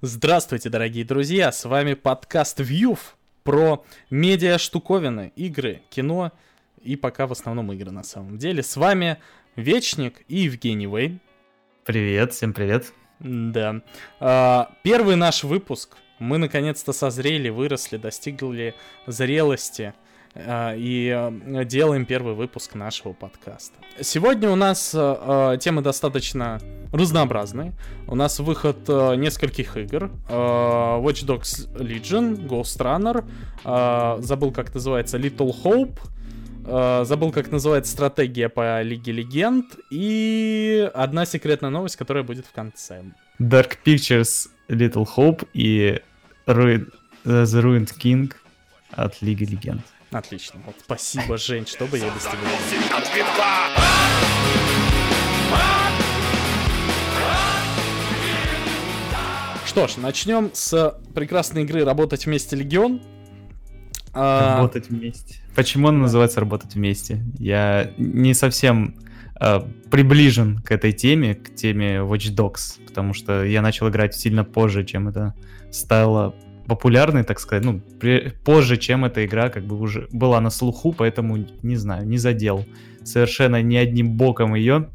Здравствуйте, дорогие друзья, с вами подкаст Вьюв про медиа-штуковины, игры, кино и пока в основном игры на самом деле. С вами Вечник и Евгений Вейн. Привет, всем привет. Да. А, первый наш выпуск. Мы наконец-то созрели, выросли, достигли зрелости и а, делаем первый выпуск нашего подкаста. Сегодня у нас а, темы достаточно разнообразные. У нас выход нескольких игр. Watch Dogs Legion, Ghost Runner, забыл как называется, Little Hope, забыл, как называется стратегия по Лиге Легенд. И одна секретная новость, которая будет в конце. Dark Pictures Little Hope и Ruin, The Ruined King от Лиги Легенд. Отлично. Вот спасибо, Жень, что бы я без тебя Что ж, начнем с прекрасной игры «Работать вместе Легион». А, работать вместе. Почему она называется «Работать вместе»? Я не совсем э, приближен к этой теме, к теме Watch Dogs, потому что я начал играть сильно позже, чем это стало популярной, так сказать, ну, при, позже, чем эта игра как бы уже была на слуху, поэтому, не знаю, не задел совершенно ни одним боком ее.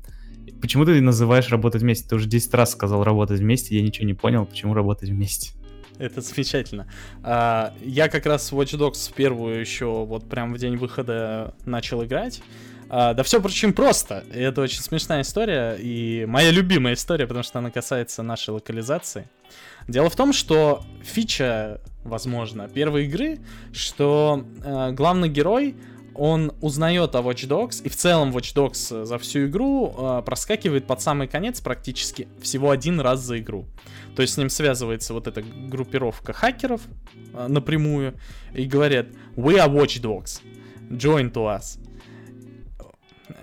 Почему ты называешь работать вместе? Ты уже 10 раз сказал работать вместе, я ничего не понял, почему работать вместе. Это замечательно. А, я как раз в Watch Dogs первую еще вот прям в день выхода начал играть. А, да все, впрочем, просто. Это очень смешная история, и моя любимая история, потому что она касается нашей локализации. Дело в том, что фича, возможно, первой игры, что э, главный герой, он узнает о Watch Dogs, и в целом Watch Dogs за всю игру э, проскакивает под самый конец практически всего один раз за игру. То есть с ним связывается вот эта группировка хакеров э, напрямую и говорят «We are Watch Dogs, join to us».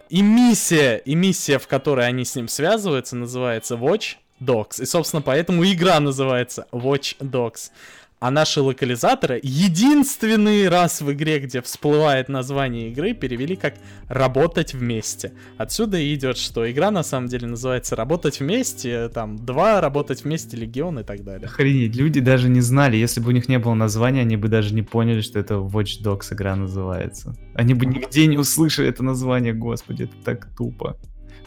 И миссия, и миссия, в которой они с ним связываются, называется Watch Dogs. И, собственно, поэтому игра называется Watch Dogs. А наши локализаторы единственный раз в игре, где всплывает название игры, перевели как «работать вместе». Отсюда и идет, что игра на самом деле называется «работать вместе», там, два «работать вместе», «легион» и так далее. Охренеть, люди даже не знали, если бы у них не было названия, они бы даже не поняли, что это Watch Dogs игра называется. Они бы нигде не услышали это название, господи, это так тупо.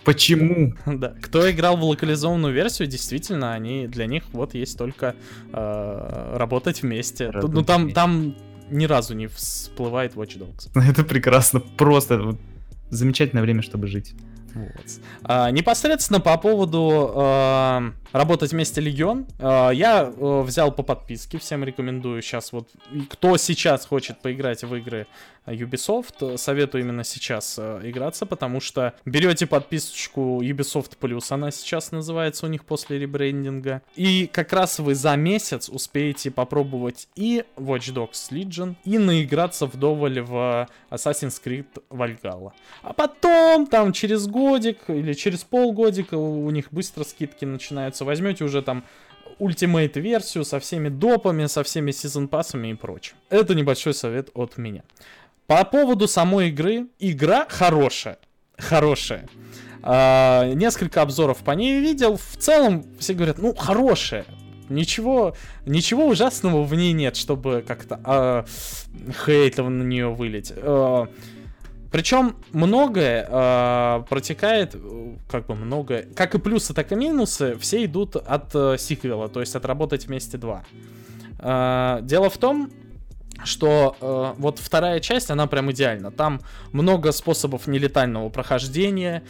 Почему? Да. Кто играл в локализованную версию, действительно, они для них вот есть только э, работать вместе. Работать ну там, вместе. там ни разу не всплывает Watch Dogs. Это прекрасно, просто замечательное время, чтобы жить. Вот. А, непосредственно по поводу а, работать вместе Легион, а, я а, взял по подписке, всем рекомендую сейчас вот, кто сейчас хочет поиграть в игры Ubisoft, советую именно сейчас а, играться, потому что берете подписочку Ubisoft Plus, она сейчас называется у них после ребрендинга, и как раз вы за месяц успеете попробовать и Watch Dogs Legion, и наиграться вдоволь в Assassin's Creed Valhalla. А потом, там, через год годик или через полгодика у них быстро скидки начинаются. Возьмете уже там ультимейт версию со всеми допами, со всеми сезон пассами и прочим. Это небольшой совет от меня. По поводу самой игры. Игра хорошая. Хорошая. А, несколько обзоров по ней видел. В целом все говорят, ну, хорошая. Ничего, ничего ужасного в ней нет, чтобы как-то а, хейтом на нее вылить. А, причем многое э, протекает, как бы многое, как и плюсы, так и минусы, все идут от э, сиквела, то есть от работать вместе 2. Э, дело в том, что э, вот вторая часть, она прям идеальна. Там много способов нелетального прохождения.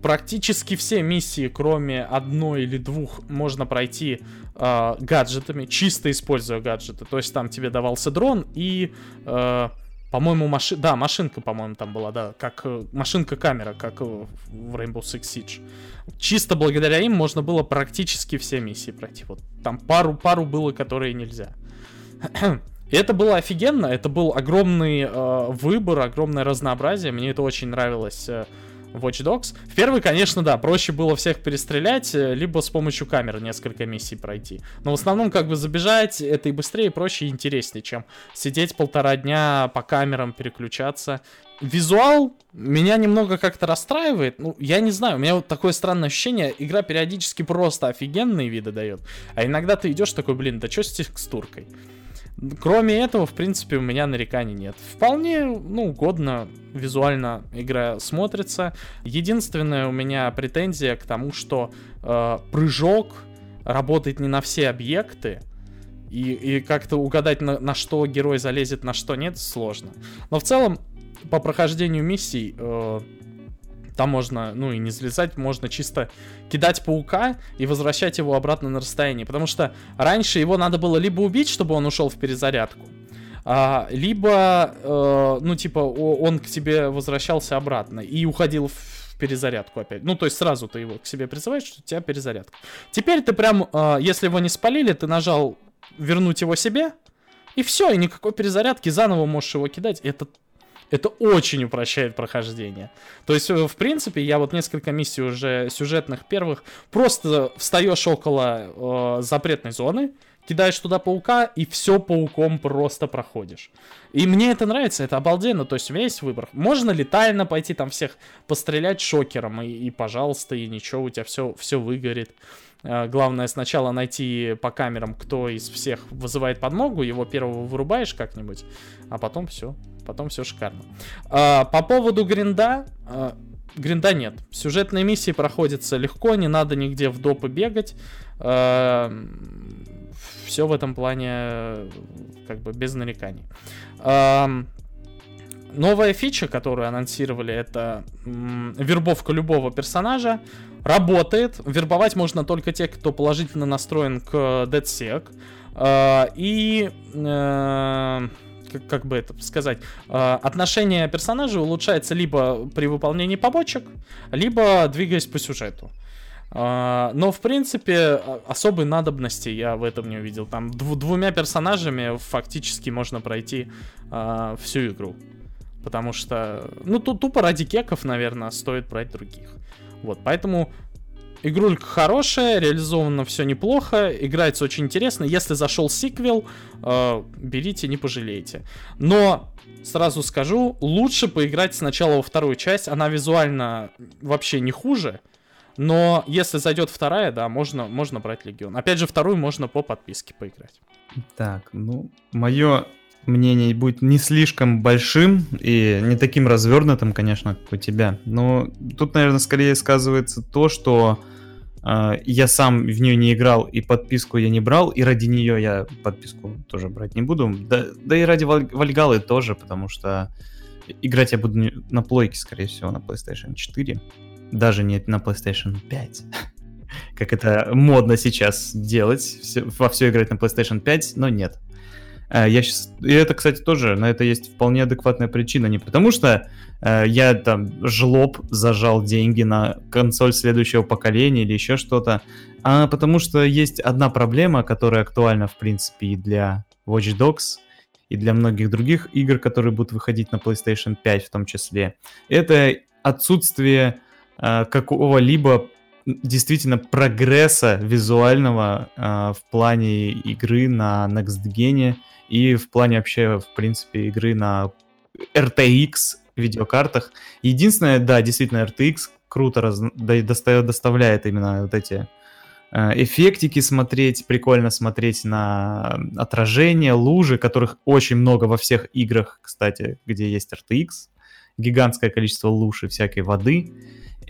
Практически все миссии, кроме одной или двух, можно пройти э, гаджетами, чисто используя гаджеты. То есть там тебе давался дрон и э, по-моему, маши... да, машинка, по-моему, там была, да, как э, машинка-камера, как в Rainbow Six Siege. Чисто благодаря им можно было практически все миссии пройти. Вот там пару, пару было, которые нельзя. И это было офигенно, это был огромный э, выбор, огромное разнообразие. Мне это очень нравилось. Watch Dogs. В первый, конечно, да, проще было всех перестрелять, э, либо с помощью камеры несколько миссий пройти. Но в основном, как бы забежать, это и быстрее, проще, и интереснее, чем сидеть полтора дня по камерам переключаться. визуал меня немного как-то расстраивает. Ну, я не знаю, у меня вот такое странное ощущение, игра периодически просто офигенные виды дает, а иногда ты идешь такой, блин, да что с текстуркой? Кроме этого, в принципе, у меня нареканий нет. Вполне, ну, годно визуально игра смотрится. Единственная у меня претензия к тому, что э, прыжок работает не на все объекты, и, и как-то угадать, на, на что герой залезет, на что нет, сложно. Но в целом, по прохождению миссий э, там можно, ну и не залезать, можно чисто кидать паука и возвращать его обратно на расстояние. Потому что раньше его надо было либо убить, чтобы он ушел в перезарядку, а, либо, э, ну, типа, он к тебе возвращался обратно и уходил в перезарядку опять. Ну, то есть сразу ты его к себе призываешь, что у тебя перезарядка. Теперь ты прям, э, если его не спалили, ты нажал вернуть его себе, и все, и никакой перезарядки, заново можешь его кидать. Это это очень упрощает прохождение. То есть, э, в принципе, я вот несколько миссий уже сюжетных первых просто встаешь около э, запретной зоны, кидаешь туда паука, и все пауком просто проходишь. И мне это нравится, это обалденно, то есть весь выбор. Можно летально пойти там всех пострелять шокером, и, и пожалуйста, и ничего, у тебя все, все выгорит. Э, главное сначала найти по камерам, кто из всех вызывает подмогу, его первого вырубаешь как-нибудь, а потом все, потом все шикарно. А, по поводу гринда, а, гринда нет. Сюжетные миссии проходятся легко, не надо нигде в допы бегать. А, все в этом плане как бы без нареканий. А, новая фича, которую анонсировали, это м, вербовка любого персонажа. Работает. Вербовать можно только тех, кто положительно настроен к DeadSec. Э, и... Э, как, как бы это сказать, э, отношение персонажа улучшается либо при выполнении побочек, либо двигаясь по сюжету. Uh, но, в принципе, особой надобности я в этом не увидел. Там дв- двумя персонажами фактически можно пройти uh, всю игру. Потому что, ну, тут тупо ради кеков, наверное, стоит брать других. Вот, поэтому Игрулька хорошая, реализовано все неплохо, играется очень интересно. Если зашел сиквел, э, берите, не пожалеете. Но сразу скажу, лучше поиграть сначала во вторую часть. Она визуально вообще не хуже. Но если зайдет вторая, да, можно, можно брать Легион. Опять же, вторую можно по подписке поиграть. Так, ну, мое мнение будет не слишком большим и не таким развернутым, конечно, как у тебя. Но тут, наверное, скорее сказывается то, что э, я сам в нее не играл и подписку я не брал, и ради нее я подписку тоже брать не буду. Да, да и ради Вальгалы тоже, потому что играть я буду на плойке, скорее всего, на PlayStation 4. Даже не на PlayStation 5 как это модно сейчас делать, во все играть на PlayStation 5, но нет. Э, я сейчас... И это, кстати, тоже, на это есть вполне адекватная причина. Не потому что э, я там жлоб зажал деньги на консоль следующего поколения или еще что-то, а потому что есть одна проблема, которая актуальна, в принципе, и для Watch Dogs, и для многих других игр, которые будут выходить на PlayStation 5 в том числе. Это отсутствие э, какого-либо действительно прогресса визуального э, в плане игры на Next Gen и в плане вообще, в принципе, игры на RTX видеокартах. Единственное, да, действительно, RTX круто раз... достает, доставляет именно вот эти э, эффектики смотреть, прикольно смотреть на отражение, лужи, которых очень много во всех играх, кстати, где есть RTX, гигантское количество луж и всякой воды.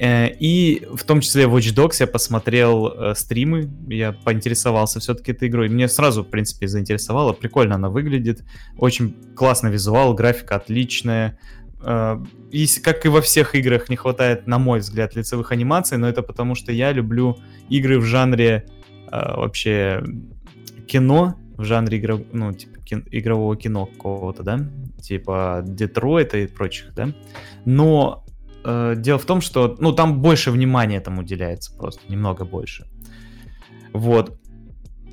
Э, и в том числе Watch Dogs я посмотрел э, стримы, я поинтересовался все-таки этой игрой. Мне сразу, в принципе, заинтересовало. Прикольно она выглядит. Очень классный визуал, графика отличная. Э, и, как и во всех играх, не хватает, на мой взгляд, лицевых анимаций, но это потому, что я люблю игры в жанре вообще кино, в жанре игров... ну, типа, кин... игрового кино какого-то, да, типа Детройта и прочих, да. Но э, дело в том, что, ну, там больше внимания этому уделяется просто, немного больше. Вот.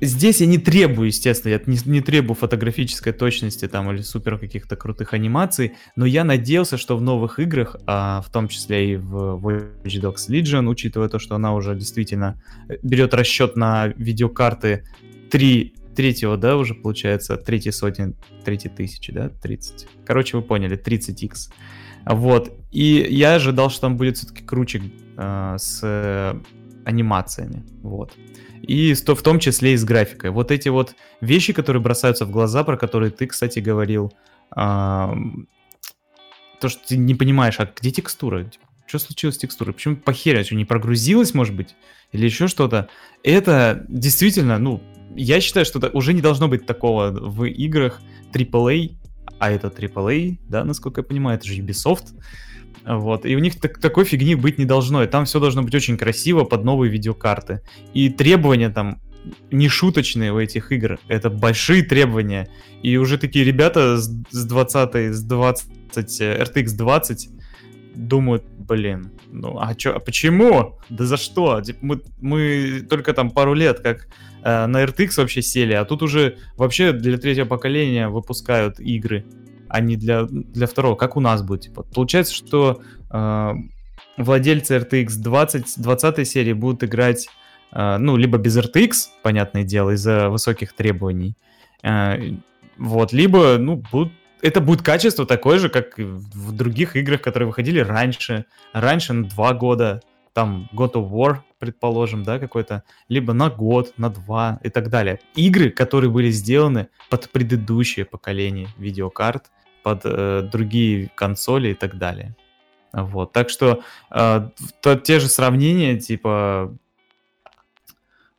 Здесь я не требую, естественно, я не, не требую фотографической точности там или супер каких-то крутых анимаций, но я надеялся, что в новых играх, а, в том числе и в Watch Dogs Legion, учитывая то, что она уже действительно э, берет расчет на видеокарты 3 третьего, да, уже получается, третьей сотни, третьей тысячи, да, 30. Короче, вы поняли, 30x. Вот. И я ожидал, что там будет все-таки круче э, с анимациями. Вот. И в том числе и с графикой. Вот эти вот вещи, которые бросаются в глаза, про которые ты, кстати, говорил, э, то, что ты не понимаешь, а где текстура? Что случилось с текстурой? Почему похеря? Что, не прогрузилась, может быть? Или еще что-то? Это действительно, ну, я считаю, что уже не должно быть такого в играх AAA, а это AAA, да, насколько я понимаю, это же Ubisoft. Вот. И у них так, такой фигни быть не должно. И там все должно быть очень красиво под новые видеокарты. И требования там не шуточные у этих игр. Это большие требования. И уже такие ребята с 20, с 20, RTX 20 думают, блин, ну а чё, а почему? Да за что? Мы, мы только там пару лет как э, на RTX вообще сели, а тут уже вообще для третьего поколения выпускают игры, а не для, для второго, как у нас будет. Типа. Получается, что э, владельцы RTX 20, 20 серии будут играть, э, ну, либо без RTX, понятное дело, из-за высоких требований, э, вот, либо, ну, будут это будет качество такое же, как в других играх, которые выходили раньше. Раньше на два года, там God of War, предположим, да, какой-то, либо на год, на два и так далее. Игры, которые были сделаны под предыдущее поколение видеокарт, под э, другие консоли и так далее. Вот, так что э, то, те же сравнения, типа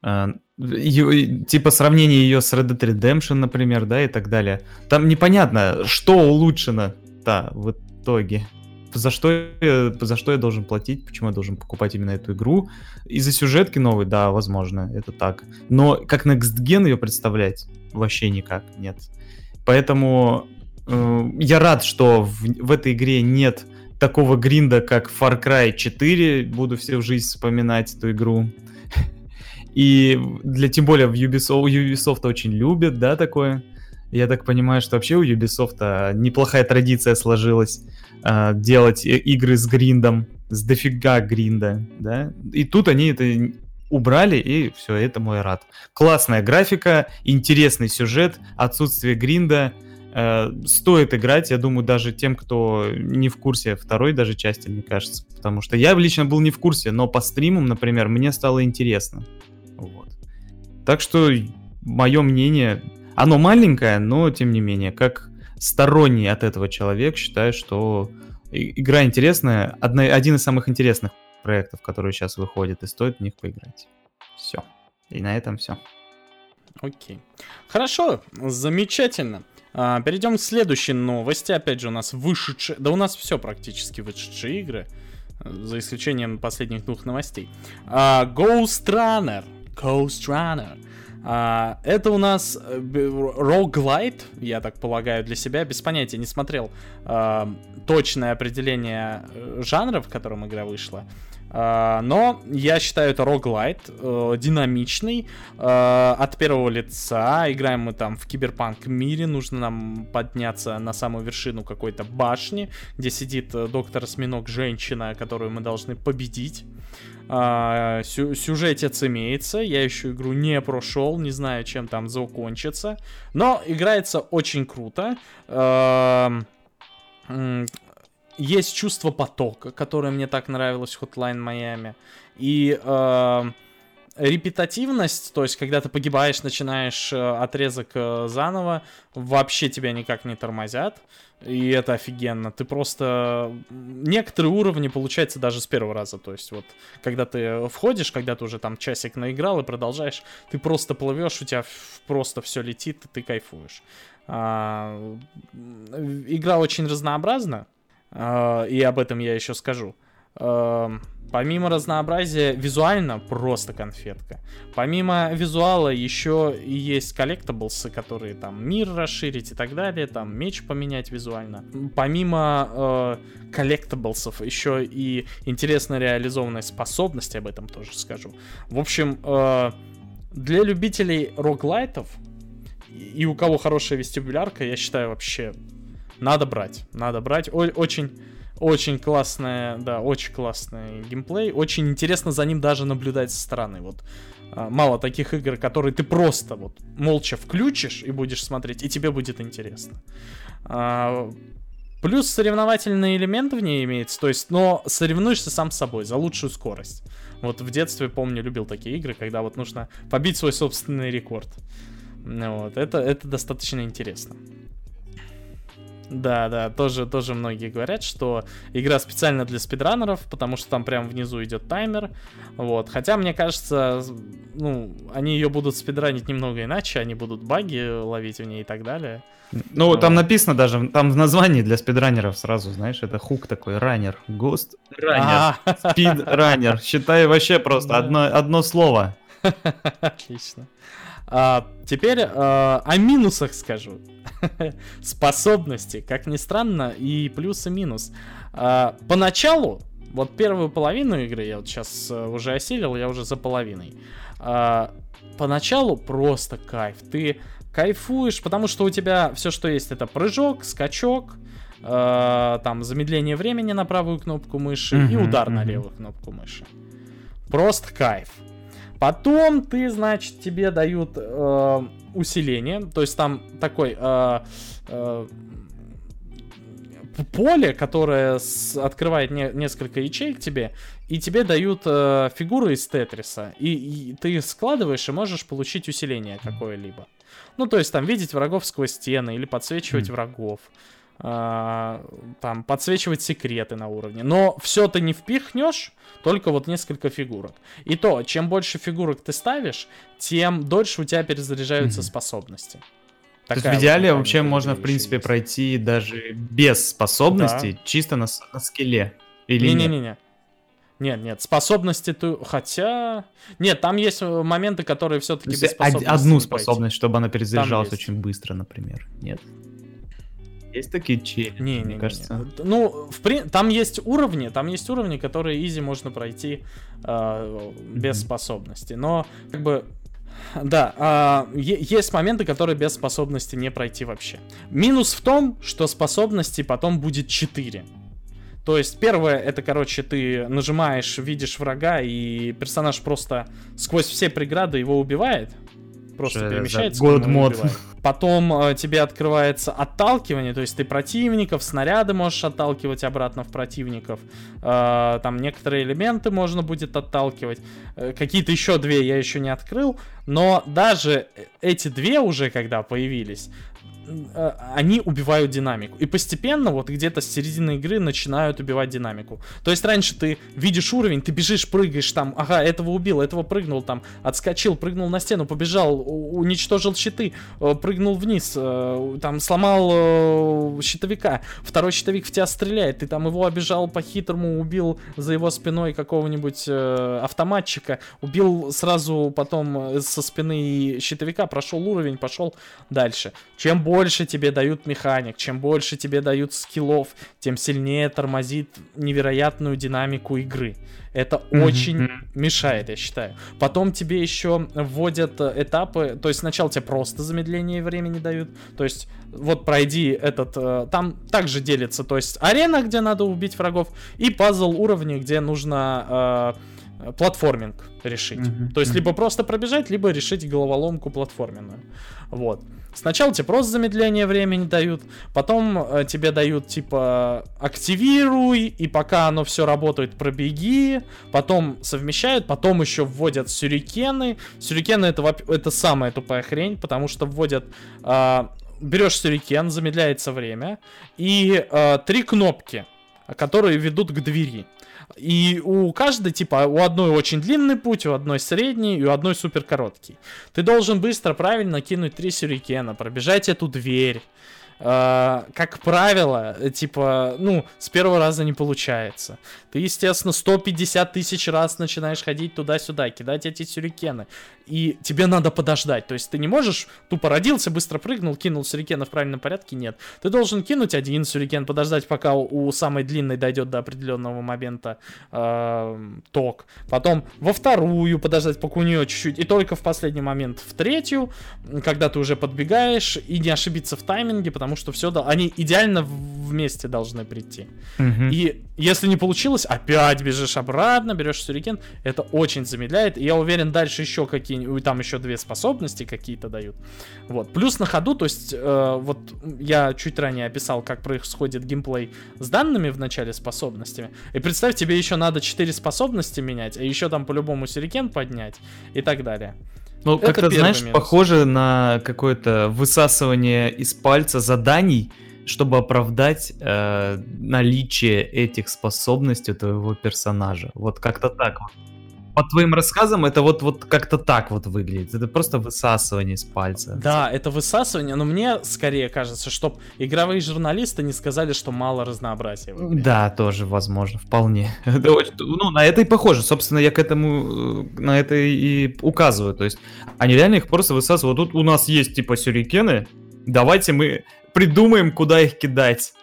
э, типа сравнение ее с Red Dead Redemption, например, да, и так далее. Там непонятно, что улучшено, да, в итоге. За что, я, за что я должен платить, почему я должен покупать именно эту игру. Из-за сюжетки новой, да, возможно, это так. Но как Next Gen ее представлять? Вообще никак, нет. Поэтому э, я рад, что в, в этой игре нет такого гринда, как Far Cry 4. Буду всю жизнь вспоминать эту игру. И для тем более в Ubisoft, Ubisoft очень любят, да, такое. Я так понимаю, что вообще у Ubisoft неплохая традиция сложилась э, делать игры с гриндом, с дофига гринда, да. И тут они это убрали, и все, этому я рад. Классная графика, интересный сюжет, отсутствие гринда. Э, стоит играть, я думаю, даже тем, кто не в курсе второй даже части, мне кажется. Потому что я лично был не в курсе, но по стримам, например, мне стало интересно. Так что мое мнение, оно маленькое, но тем не менее, как сторонний от этого человек, считаю, что игра интересная, одна, один из самых интересных проектов, которые сейчас выходят, и стоит в них поиграть. Все. И на этом все. Окей. Хорошо, замечательно. А, перейдем к следующей новости. Опять же, у нас вышедшие... Да у нас все практически вышедшие игры. За исключением последних двух новостей. А, Ghost Runner Coast Runner. А, это у нас roguelite, э, я так полагаю, для себя, без понятия, не смотрел а, точное определение э, жанра, в котором игра вышла. Uh, но я считаю это роглайт, uh, динамичный, от первого лица. Играем мы там в киберпанк мире, нужно нам подняться на самую вершину какой-то башни, где сидит доктор Осьминог женщина, которую мы должны победить. А, сю сюжетец имеется, я еще игру не прошел, не знаю, чем там закончится, но играется очень круто. А, есть чувство потока, которое мне так нравилось в Hotline Miami. И э, репетативность, то есть когда ты погибаешь, начинаешь э, отрезок э, заново, вообще тебя никак не тормозят. И это офигенно. Ты просто... Некоторые уровни получается даже с первого раза. То есть вот, когда ты входишь, когда ты уже там часик наиграл и продолжаешь, ты просто плывешь, у тебя просто все летит, и ты кайфуешь. А, игра очень разнообразна, а, и об этом я еще скажу. А, Помимо разнообразия, визуально просто конфетка. Помимо визуала еще есть коллектаблсы, которые там мир расширить и так далее, там меч поменять визуально. Помимо э, коллектаблсов еще и интересно реализованная способность, об этом тоже скажу. В общем, э, для любителей роглайтов и у кого хорошая вестибулярка, я считаю вообще надо брать, надо брать. О- очень очень классная, да, очень классный геймплей. Очень интересно за ним даже наблюдать со стороны. Вот а, мало таких игр, которые ты просто вот молча включишь и будешь смотреть, и тебе будет интересно. А, Плюс соревновательный элемент в ней имеется, то есть, но соревнуешься сам с собой за лучшую скорость. Вот в детстве, помню, любил такие игры, когда вот нужно побить свой собственный рекорд. Вот, это, это достаточно интересно. Да, да, тоже, тоже многие говорят, что игра специально для спидранеров, потому что там прям внизу идет таймер. Вот. Хотя, мне кажется, ну, они ее будут спидранить немного иначе, они будут баги ловить в ней и так далее. Ну, вот. там написано даже, там в названии для спидранеров сразу, знаешь, это хук такой, раннер, гост, раннер, спидранер. Считай вообще просто одно, одно слово. Отлично. А, теперь а, о минусах скажу. Способности, как ни странно, и плюс и минус. А, поначалу, вот первую половину игры я вот сейчас а, уже осилил, я уже за половиной. А, поначалу просто кайф. Ты кайфуешь, потому что у тебя все, что есть, это прыжок, скачок, э, там замедление времени на правую кнопку мыши mm-hmm, и удар mm-hmm. на левую кнопку мыши. Просто кайф. Потом ты, значит, тебе дают э, усиление, то есть там такой э, э, поле, которое с, открывает не, несколько ячеек тебе, и тебе дают э, фигуры из Тетриса, и, и ты складываешь и можешь получить усиление какое-либо. Ну, то есть там видеть врагов сквозь стены или подсвечивать mm. врагов. А, там подсвечивать секреты на уровне. Но все ты не впихнешь, только вот несколько фигурок. И то, чем больше фигурок ты ставишь, тем дольше у тебя перезаряжаются mm-hmm. способности. Такая То есть в идеале вот вообще можно, в принципе, есть. пройти даже без способностей, да. чисто на, на скеле. Или Не-не-не. Нет, нет, способности ты... Хотя... Нет, там есть э, моменты, которые все-таки без способности. Одну способность, чтобы она перезаряжалась очень быстро, например. Нет? Есть такие челленджи, не, мне не, кажется. Не. Ну, в при... там есть уровни, там есть уровни, которые изи можно пройти э, без mm-hmm. способности. Но, как бы, да, э, есть моменты, которые без способности не пройти вообще. Минус в том, что способностей потом будет 4. То есть первое, это, короче, ты нажимаешь, видишь врага, и персонаж просто сквозь все преграды его убивает просто Что перемещается. Год мод. Потом э, тебе открывается отталкивание, то есть ты противников, снаряды можешь отталкивать обратно в противников. Э, там некоторые элементы можно будет отталкивать. Э, какие-то еще две я еще не открыл. Но даже эти две уже, когда появились, они убивают динамику. И постепенно, вот где-то с середины игры начинают убивать динамику. То есть раньше ты видишь уровень, ты бежишь, прыгаешь там, ага, этого убил, этого прыгнул там, отскочил, прыгнул на стену, побежал, уничтожил щиты, э, прыгнул вниз, э, там сломал щитовика, второй щитовик в тебя стреляет, ты там его обижал по-хитрому, убил за его спиной какого-нибудь автоматчика, убил сразу потом со спины щитовика, прошел уровень, пошел дальше. Чем больше больше тебе дают механик, чем больше тебе дают скиллов, тем сильнее тормозит невероятную динамику игры. Это mm-hmm. очень мешает, я считаю. Потом тебе еще вводят э, этапы, то есть сначала тебе просто замедление времени дают, то есть вот пройди этот, э, там также делится, то есть арена, где надо убить врагов, и пазл уровня, где нужно э, платформинг решить. Mm-hmm. То есть либо просто пробежать, либо решить головоломку платформенную. Вот. Сначала тебе просто замедление времени дают, потом э, тебе дают типа активируй, и пока оно все работает, пробеги, потом совмещают, потом еще вводят сюрикены. Сюрикены это, это самая тупая хрень, потому что вводят... Э, берешь сюрикен, замедляется время, и э, три кнопки, которые ведут к двери. И у каждой, типа, у одной очень длинный путь, у одной средний и у одной супер короткий. Ты должен быстро, правильно кинуть три сюрикена, пробежать эту дверь, э, как правило, типа, ну, с первого раза не получается. Ты, естественно, 150 тысяч раз начинаешь ходить туда-сюда, кидать эти сюрикены. И тебе надо подождать. То есть ты не можешь, тупо родился, быстро прыгнул, кинул сюрикена в правильном порядке. Нет. Ты должен кинуть один сюрикен, подождать, пока у, у самой длинной дойдет до определенного момента э, ток. Потом во вторую подождать, пока у нее чуть-чуть. И только в последний момент в третью, когда ты уже подбегаешь, и не ошибиться в тайминге, потому что все, они идеально вместе должны прийти. Mm-hmm. И если не получилось, опять бежишь обратно, берешь сюрикен. Это очень замедляет. И я уверен, дальше еще какие уровень, там еще две способности какие-то дают. Вот. Плюс на ходу, то есть, э, вот я чуть ранее описал, как происходит геймплей с данными в начале способностями. И представь, тебе еще надо 4 способности менять, а еще там по-любому сюрикен поднять и так далее. Ну, как-то, знаешь, минус. похоже на какое-то высасывание из пальца заданий, чтобы оправдать э, наличие этих способностей у твоего персонажа. Вот как-то так вот по твоим рассказам это вот, вот как-то так вот выглядит. Это просто высасывание из пальца. Да, это высасывание, но мне скорее кажется, чтобы игровые журналисты не сказали, что мало разнообразия. Да, тоже возможно, вполне. ну, на это и похоже. Собственно, я к этому, э, на это и указываю. То есть, они реально их просто высасывают. Тут у нас есть типа сюрикены, давайте мы придумаем, куда их кидать.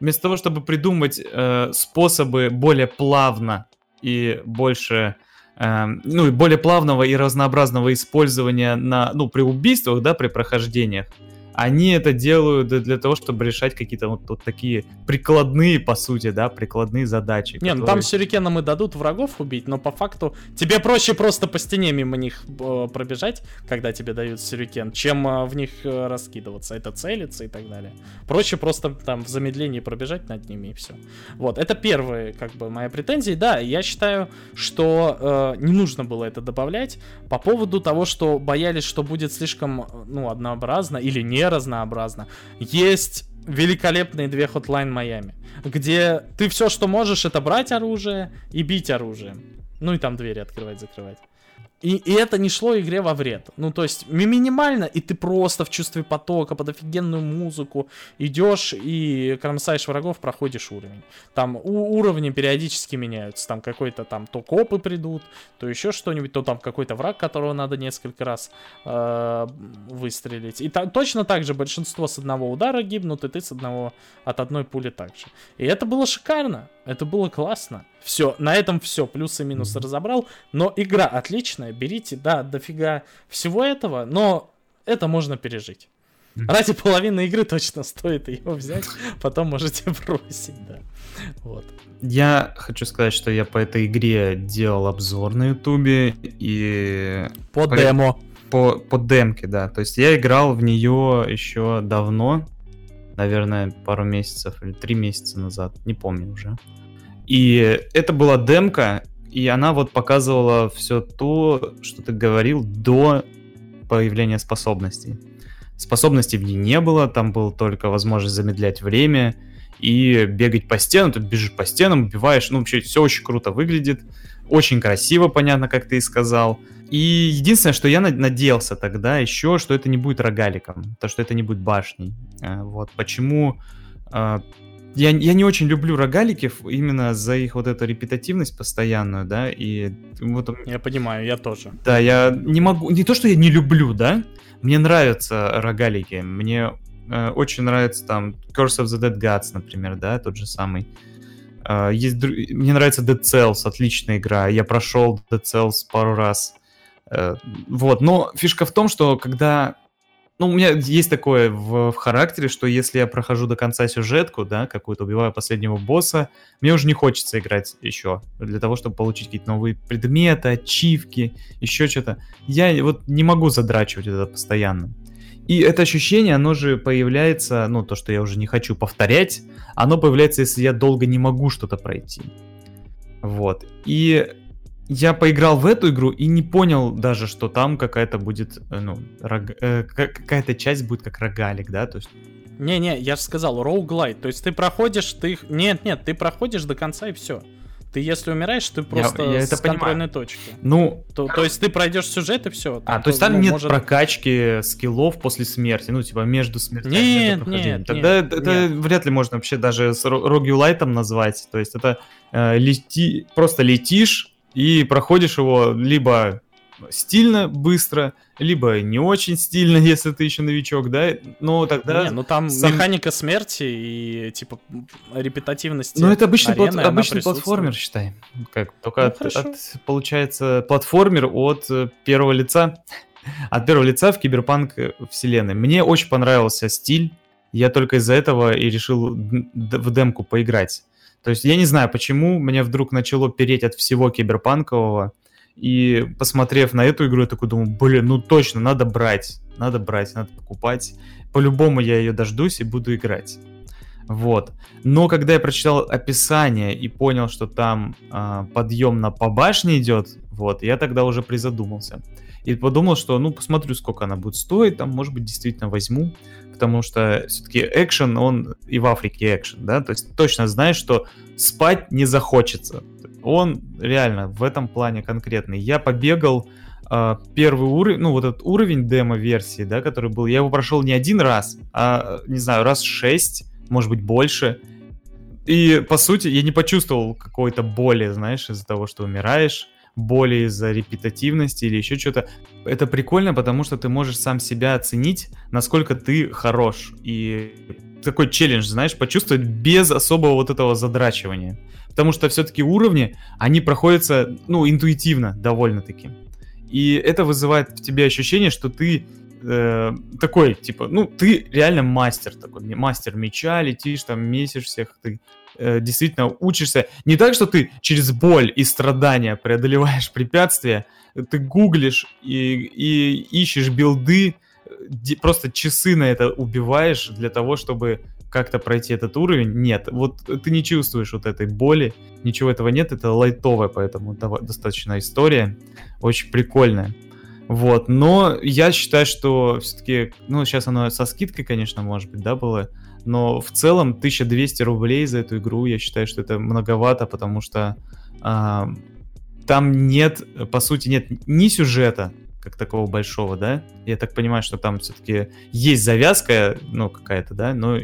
Вместо того, чтобы придумать э, способы более плавно и больше ну и более плавного и разнообразного использования на, ну, при убийствах, да, при прохождениях они это делают для того, чтобы решать какие-то вот, вот такие прикладные, по сути, да, прикладные задачи. Не, которые... ну там сюрикеном и дадут врагов убить, но по факту тебе проще просто по стене мимо них э, пробежать, когда тебе дают сюрикен, чем э, в них э, раскидываться. Это целиться и так далее. Проще просто там в замедлении пробежать над ними и все. Вот, это первые, как бы, моя претензия. Да, я считаю, что э, не нужно было это добавлять по поводу того, что боялись, что будет слишком, ну, однообразно или не разнообразно. Есть великолепные две Hotline Miami, где ты все, что можешь, это брать оружие и бить оружием. Ну и там двери открывать, закрывать. И, и это не шло игре во вред. Ну, то есть, минимально, и ты просто в чувстве потока, под офигенную музыку идешь и кромсаешь врагов, проходишь уровень. Там у, уровни периодически меняются. Там какой-то там то копы придут, то еще что-нибудь, то там какой-то враг, которого надо несколько раз э, выстрелить. И та, точно так же большинство с одного удара гибнут, и ты с одного от одной пули также. И это было шикарно. Это было классно. Все, на этом все, плюсы и минусы разобрал. Но игра отличная, берите, да, дофига всего этого, но это можно пережить. Ради половины игры точно стоит ее взять, потом можете бросить, да. Вот. Я хочу сказать, что я по этой игре делал обзор на ютубе и... По, по демо. По, по демке, да. То есть я играл в нее еще давно, наверное, пару месяцев или три месяца назад, не помню уже. И это была демка, и она вот показывала все то, что ты говорил до появления способностей. Способностей в ней не было, там была только возможность замедлять время и бегать по стенам. Ты бежишь по стенам, убиваешь, ну вообще все очень круто выглядит, очень красиво, понятно, как ты и сказал. И единственное, что я надеялся тогда еще, что это не будет рогаликом, то, что это не будет башней. Э, вот почему э, я, я не очень люблю рогалики именно за их вот эту репетативность постоянную, да, и вот... Я понимаю, я тоже. Да, я не могу... Не то, что я не люблю, да, мне нравятся рогалики, мне э, очень нравится там Curse of the Dead Gods, например, да, тот же самый. Э, есть... Мне нравится Dead Cells, отличная игра, я прошел Dead Cells пару раз. Э, вот, но фишка в том, что когда ну, у меня есть такое в, в характере, что если я прохожу до конца сюжетку, да, какую-то убиваю последнего босса, мне уже не хочется играть еще, для того, чтобы получить какие-то новые предметы, ачивки, еще что-то. Я вот не могу задрачивать это постоянно. И это ощущение, оно же появляется, ну, то, что я уже не хочу повторять, оно появляется, если я долго не могу что-то пройти. Вот. И я поиграл в эту игру и не понял даже, что там какая-то будет, э, ну, рог... э, какая-то часть будет как рогалик, да, то есть... Не-не, я же сказал, роуглайт, то есть ты проходишь, ты... Нет-нет, ты проходишь до конца и все. Ты если умираешь, ты просто я, я это с понимаю. контрольной точки. Ну, то, то есть ты пройдешь сюжет и все. А, то есть там ну, нет может... прокачки скиллов после смерти, ну типа между смертями. Нет, нет, Тогда нет, это нет. вряд ли можно вообще даже с рогюлайтом назвать. То есть это э, лети, просто летишь и проходишь его либо стильно, быстро, либо не очень стильно, если ты еще новичок, да, но тогда... Не, ну там сам... механика смерти и, типа, репетативности Ну это обычный, арены, плат... обычный платформер, считай, как, только ну, от, от, получается, платформер от э, первого лица, от первого лица в киберпанк вселенной. Мне очень понравился стиль, я только из-за этого и решил в демку поиграть. То есть я не знаю, почему мне вдруг начало переть от всего киберпанкового, И посмотрев на эту игру, я такой думаю, блин, ну точно, надо брать, надо брать, надо покупать. По-любому я ее дождусь и буду играть. Вот. Но когда я прочитал описание и понял, что там э, подъем на по башне идет, вот, я тогда уже призадумался. И подумал, что, ну, посмотрю, сколько она будет стоить, там, может быть, действительно возьму, потому что все-таки экшен, он и в Африке экшен, да, то есть точно знаешь, что спать не захочется. Он реально в этом плане конкретный. Я побегал э, первый уровень, ну, вот этот уровень демо-версии, да, который был, я его прошел не один раз, а, не знаю, раз шесть, может быть, больше. И, по сути, я не почувствовал какой-то боли, знаешь, из-за того, что умираешь, боли из-за репетативности или еще что-то. Это прикольно, потому что ты можешь сам себя оценить, насколько ты хорош. И такой челлендж, знаешь, почувствовать без особого вот этого задрачивания. Потому что все-таки уровни, они проходятся, ну, интуитивно довольно-таки. И это вызывает в тебе ощущение, что ты э, такой, типа, ну, ты реально мастер такой, мастер меча, летишь там, месишь всех, ты э, действительно учишься. Не так, что ты через боль и страдания преодолеваешь препятствия, ты гуглишь и, и ищешь билды, просто часы на это убиваешь для того, чтобы как-то пройти этот уровень. Нет, вот ты не чувствуешь вот этой боли, ничего этого нет, это лайтовая, поэтому достаточно история, очень прикольная. Вот, но я считаю, что все-таки, ну, сейчас оно со скидкой, конечно, может быть, да, было, но в целом 1200 рублей за эту игру, я считаю, что это многовато, потому что а, там нет, по сути, нет ни сюжета, как такого большого, да, я так понимаю, что там все-таки есть завязка, ну, какая-то, да, но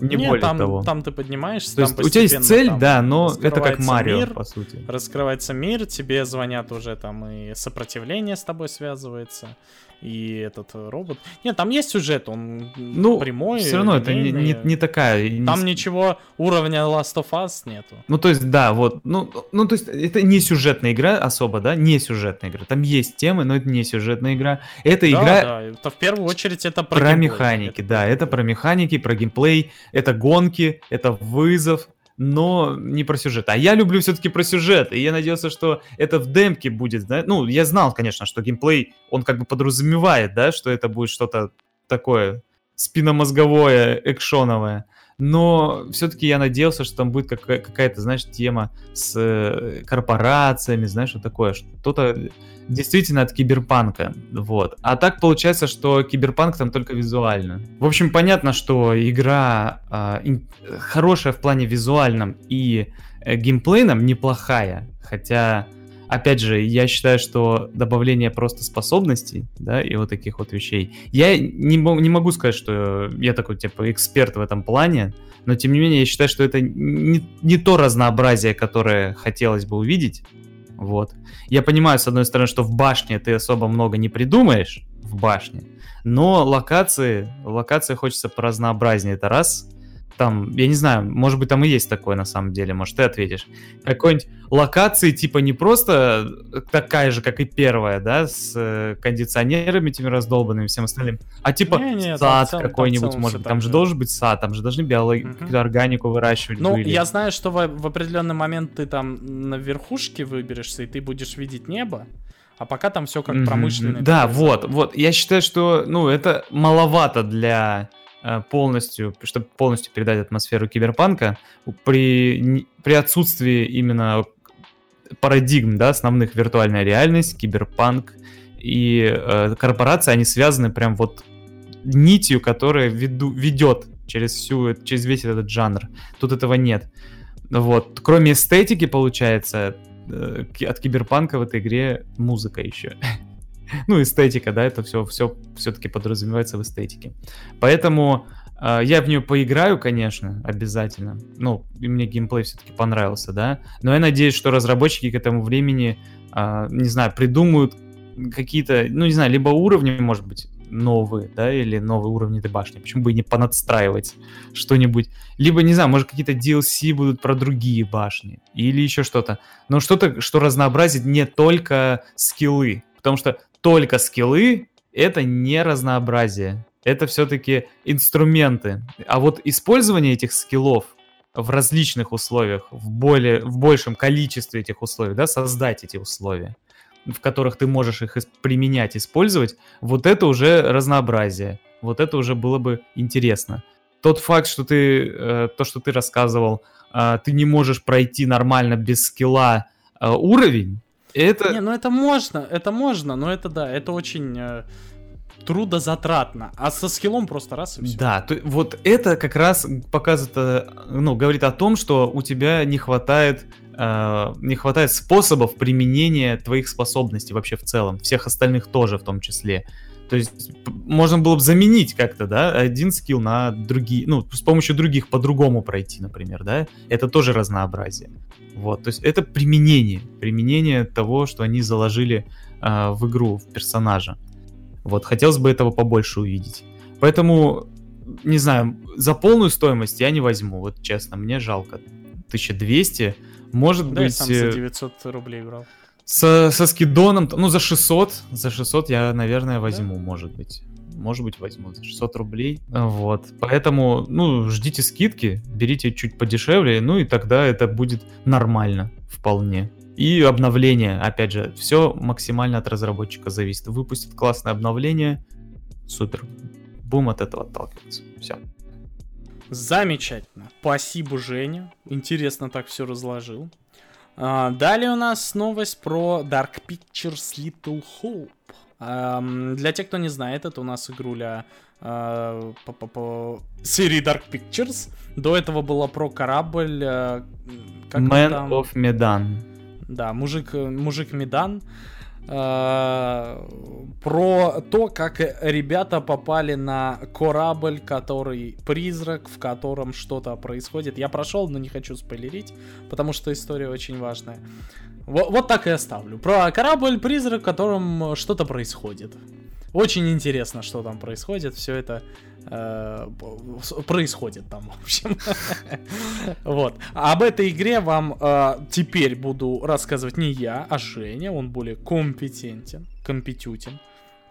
не Нет, более там, того. там ты поднимаешься, То есть у тебя есть цель, да, но это как Марио, мир, по сути. Раскрывается мир, тебе звонят уже там и сопротивление с тобой связывается и этот робот. Нет, там есть сюжет, он ну, прямой. Все равно это не, не, не такая. Там не... ничего уровня Last of Us нету. Ну, то есть, да, вот. Ну, ну, то есть, это не сюжетная игра особо, да? Не сюжетная игра. Там есть темы, но это не сюжетная игра. Это да, игра. Да, это в первую очередь это про, про геймплей. механики, это да, это про механики, про геймплей, это гонки, это вызов, но не про сюжет. А я люблю все-таки про сюжет, и я надеялся, что это в демке будет, да? ну, я знал, конечно, что геймплей, он как бы подразумевает, да, что это будет что-то такое спиномозговое, экшоновое, но все-таки я надеялся, что там будет какая-то, знаешь, тема с э, корпорациями, знаешь, что такое, что-то действительно от киберпанка, вот. А так получается, что киберпанк там только визуально. В общем, понятно, что игра э, хорошая в плане визуальном и э, геймплейном, неплохая, хотя опять же, я считаю, что добавление просто способностей, да, и вот таких вот вещей. Я не, не могу сказать, что я такой, типа, эксперт в этом плане, но тем не менее, я считаю, что это не, не то разнообразие, которое хотелось бы увидеть. Вот. Я понимаю, с одной стороны, что в башне ты особо много не придумаешь, в башне, но локации, локации хочется поразнообразнее, это раз там, я не знаю, может быть, там и есть такое на самом деле, может, ты ответишь. Какой-нибудь локации, типа, не просто такая же, как и первая, да, с э, кондиционерами этими раздолбанными, всем остальным, а типа не, не, сад какой-нибудь, может быть, там же должен быть сад, там же должны биологию, угу. органику выращивать. Ну, были. я знаю, что в, в определенный момент ты там на верхушке выберешься, и ты будешь видеть небо, а пока там все как. Mm-hmm. Да, вот, вот. Я считаю, что, ну, это маловато для полностью, чтобы полностью передать атмосферу киберпанка, при, при отсутствии именно парадигм, да, основных виртуальная реальность, киберпанк и э, корпорации, они связаны прям вот нитью, которая веду, ведет через всю, через весь этот жанр. Тут этого нет. Вот. Кроме эстетики, получается, э, от киберпанка в этой игре музыка еще. ну, эстетика, да, это все, все все-таки подразумевается в эстетике. Поэтому э, я в нее поиграю, конечно, обязательно. Ну, и мне геймплей все-таки понравился, да. Но я надеюсь, что разработчики к этому времени, э, не знаю, придумают какие-то, ну, не знаю, либо уровни, может быть, новые, да, или новые уровни этой башни. Почему бы и не понадстраивать что-нибудь? Либо, не знаю, может, какие-то DLC будут про другие башни, или еще что-то. Но что-то, что разнообразит не только скиллы. Потому что только скиллы, это не разнообразие. Это все-таки инструменты. А вот использование этих скиллов в различных условиях, в, более, в большем количестве этих условий, да, создать эти условия. в которых ты можешь их применять, использовать, вот это уже разнообразие. Вот это уже было бы интересно. Тот факт, что ты, э, то, что ты рассказывал, э, ты не можешь пройти нормально без скилла э, уровень, это... Не, ну это можно, это можно, но это да, это очень э, трудозатратно. А со скиллом просто раз и все. Да, то, вот это как раз показывает, э, ну, говорит о том, что у тебя не хватает э, не хватает способов применения твоих способностей вообще в целом, всех остальных тоже в том числе. То есть можно было бы заменить как-то, да, один скилл на другие, ну, с помощью других по-другому пройти, например, да, это тоже разнообразие. Вот, то есть это применение, применение того, что они заложили э, в игру, в персонажа. Вот, хотелось бы этого побольше увидеть. Поэтому, не знаю, за полную стоимость я не возьму, вот честно, мне жалко. 1200, может да, быть... я сам за 900 э, рублей брал. Со, со скидоном, ну за 600, за 600 я, наверное, возьму, да? может быть может быть, возьму за 600 рублей. Вот. Поэтому, ну, ждите скидки, берите чуть подешевле, ну и тогда это будет нормально вполне. И обновление, опять же, все максимально от разработчика зависит. Выпустит классное обновление, супер. Будем от этого отталкиваться. Все. Замечательно. Спасибо, Женя. Интересно так все разложил. А, далее у нас новость про Dark Pictures Little Hope. Для тех, кто не знает, это у нас игруля э, по, серии Dark Pictures. До этого была про корабль. Как Man of Medan. Да, мужик, мужик Медан. Э, про то, как ребята попали на корабль, который призрак, в котором что-то происходит. Я прошел, но не хочу спойлерить, потому что история очень важная. Вот, вот так и оставлю. Про корабль-призрак, в котором что-то происходит. Очень интересно, что там происходит. Все это происходит там, в общем. вот. Об этой игре вам э, теперь буду рассказывать не я, а Женя. Он более компетентен, компетютен.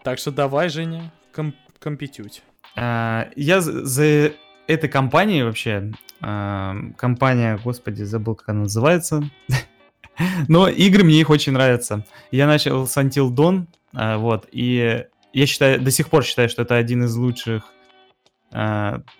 Так что давай, Женя, ком компетють. А, я за этой компанией вообще, а, компания, господи, забыл, как она называется. Но игры мне их очень нравятся. Я начал с Until Dawn, а, вот, и я считаю, до сих пор считаю, что это один из лучших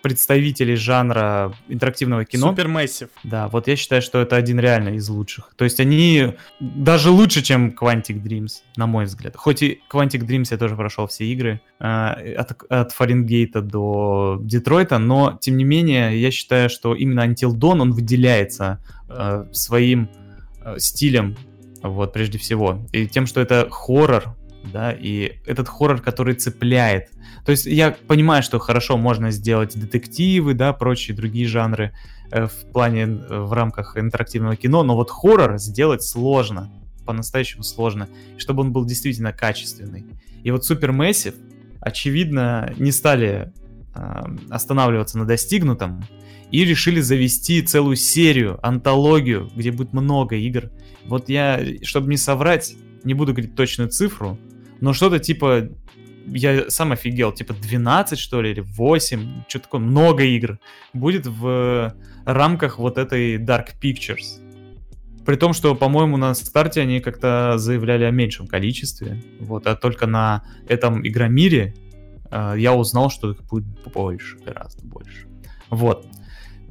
представителей жанра интерактивного кино. Супермессив. Да, вот я считаю, что это один реально из лучших. То есть они даже лучше, чем Quantic Dreams, на мой взгляд. Хоть и Quantic Dreams я тоже прошел все игры, а, от, от Фаренгейта до Детройта, но тем не менее я считаю, что именно Until Dawn, он выделяется своим Э, стилем, вот, прежде всего, и тем, что это хоррор, да, и этот хоррор, который цепляет. То есть я понимаю, что хорошо можно сделать детективы, да, прочие другие жанры э, в плане, э, в рамках интерактивного кино, но вот хоррор сделать сложно, по-настоящему сложно, чтобы он был действительно качественный. И вот Supermassive, очевидно, не стали э, останавливаться на достигнутом, и решили завести целую серию, антологию, где будет много игр. Вот я, чтобы не соврать, не буду говорить точную цифру, но что-то типа, я сам офигел, типа 12 что ли, или 8, что-то такое, много игр будет в рамках вот этой Dark Pictures. При том, что, по-моему, на старте они как-то заявляли о меньшем количестве, вот, а только на этом Игромире э, я узнал, что их будет больше, гораздо больше. Вот.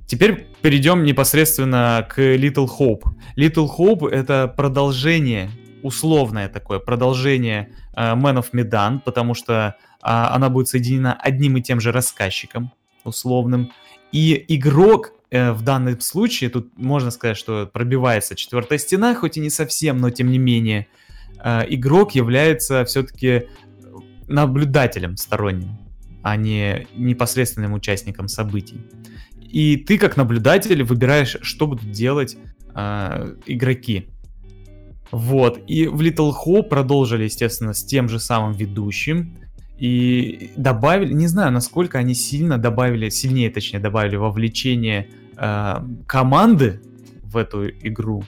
Теперь перейдем непосредственно к Little Hope. Little Hope это продолжение, условное такое, продолжение uh, Man of Medan, потому что uh, она будет соединена одним и тем же рассказчиком, условным. И игрок uh, в данном случае, тут можно сказать, что пробивается четвертая стена, хоть и не совсем, но тем не менее, uh, игрок является все-таки наблюдателем сторонним, а не непосредственным участником событий. И ты как наблюдатель выбираешь, что будут делать э, игроки. Вот. И в Little Hope продолжили, естественно, с тем же самым ведущим. И добавили, не знаю, насколько они сильно добавили, сильнее, точнее, добавили вовлечение э, команды в эту игру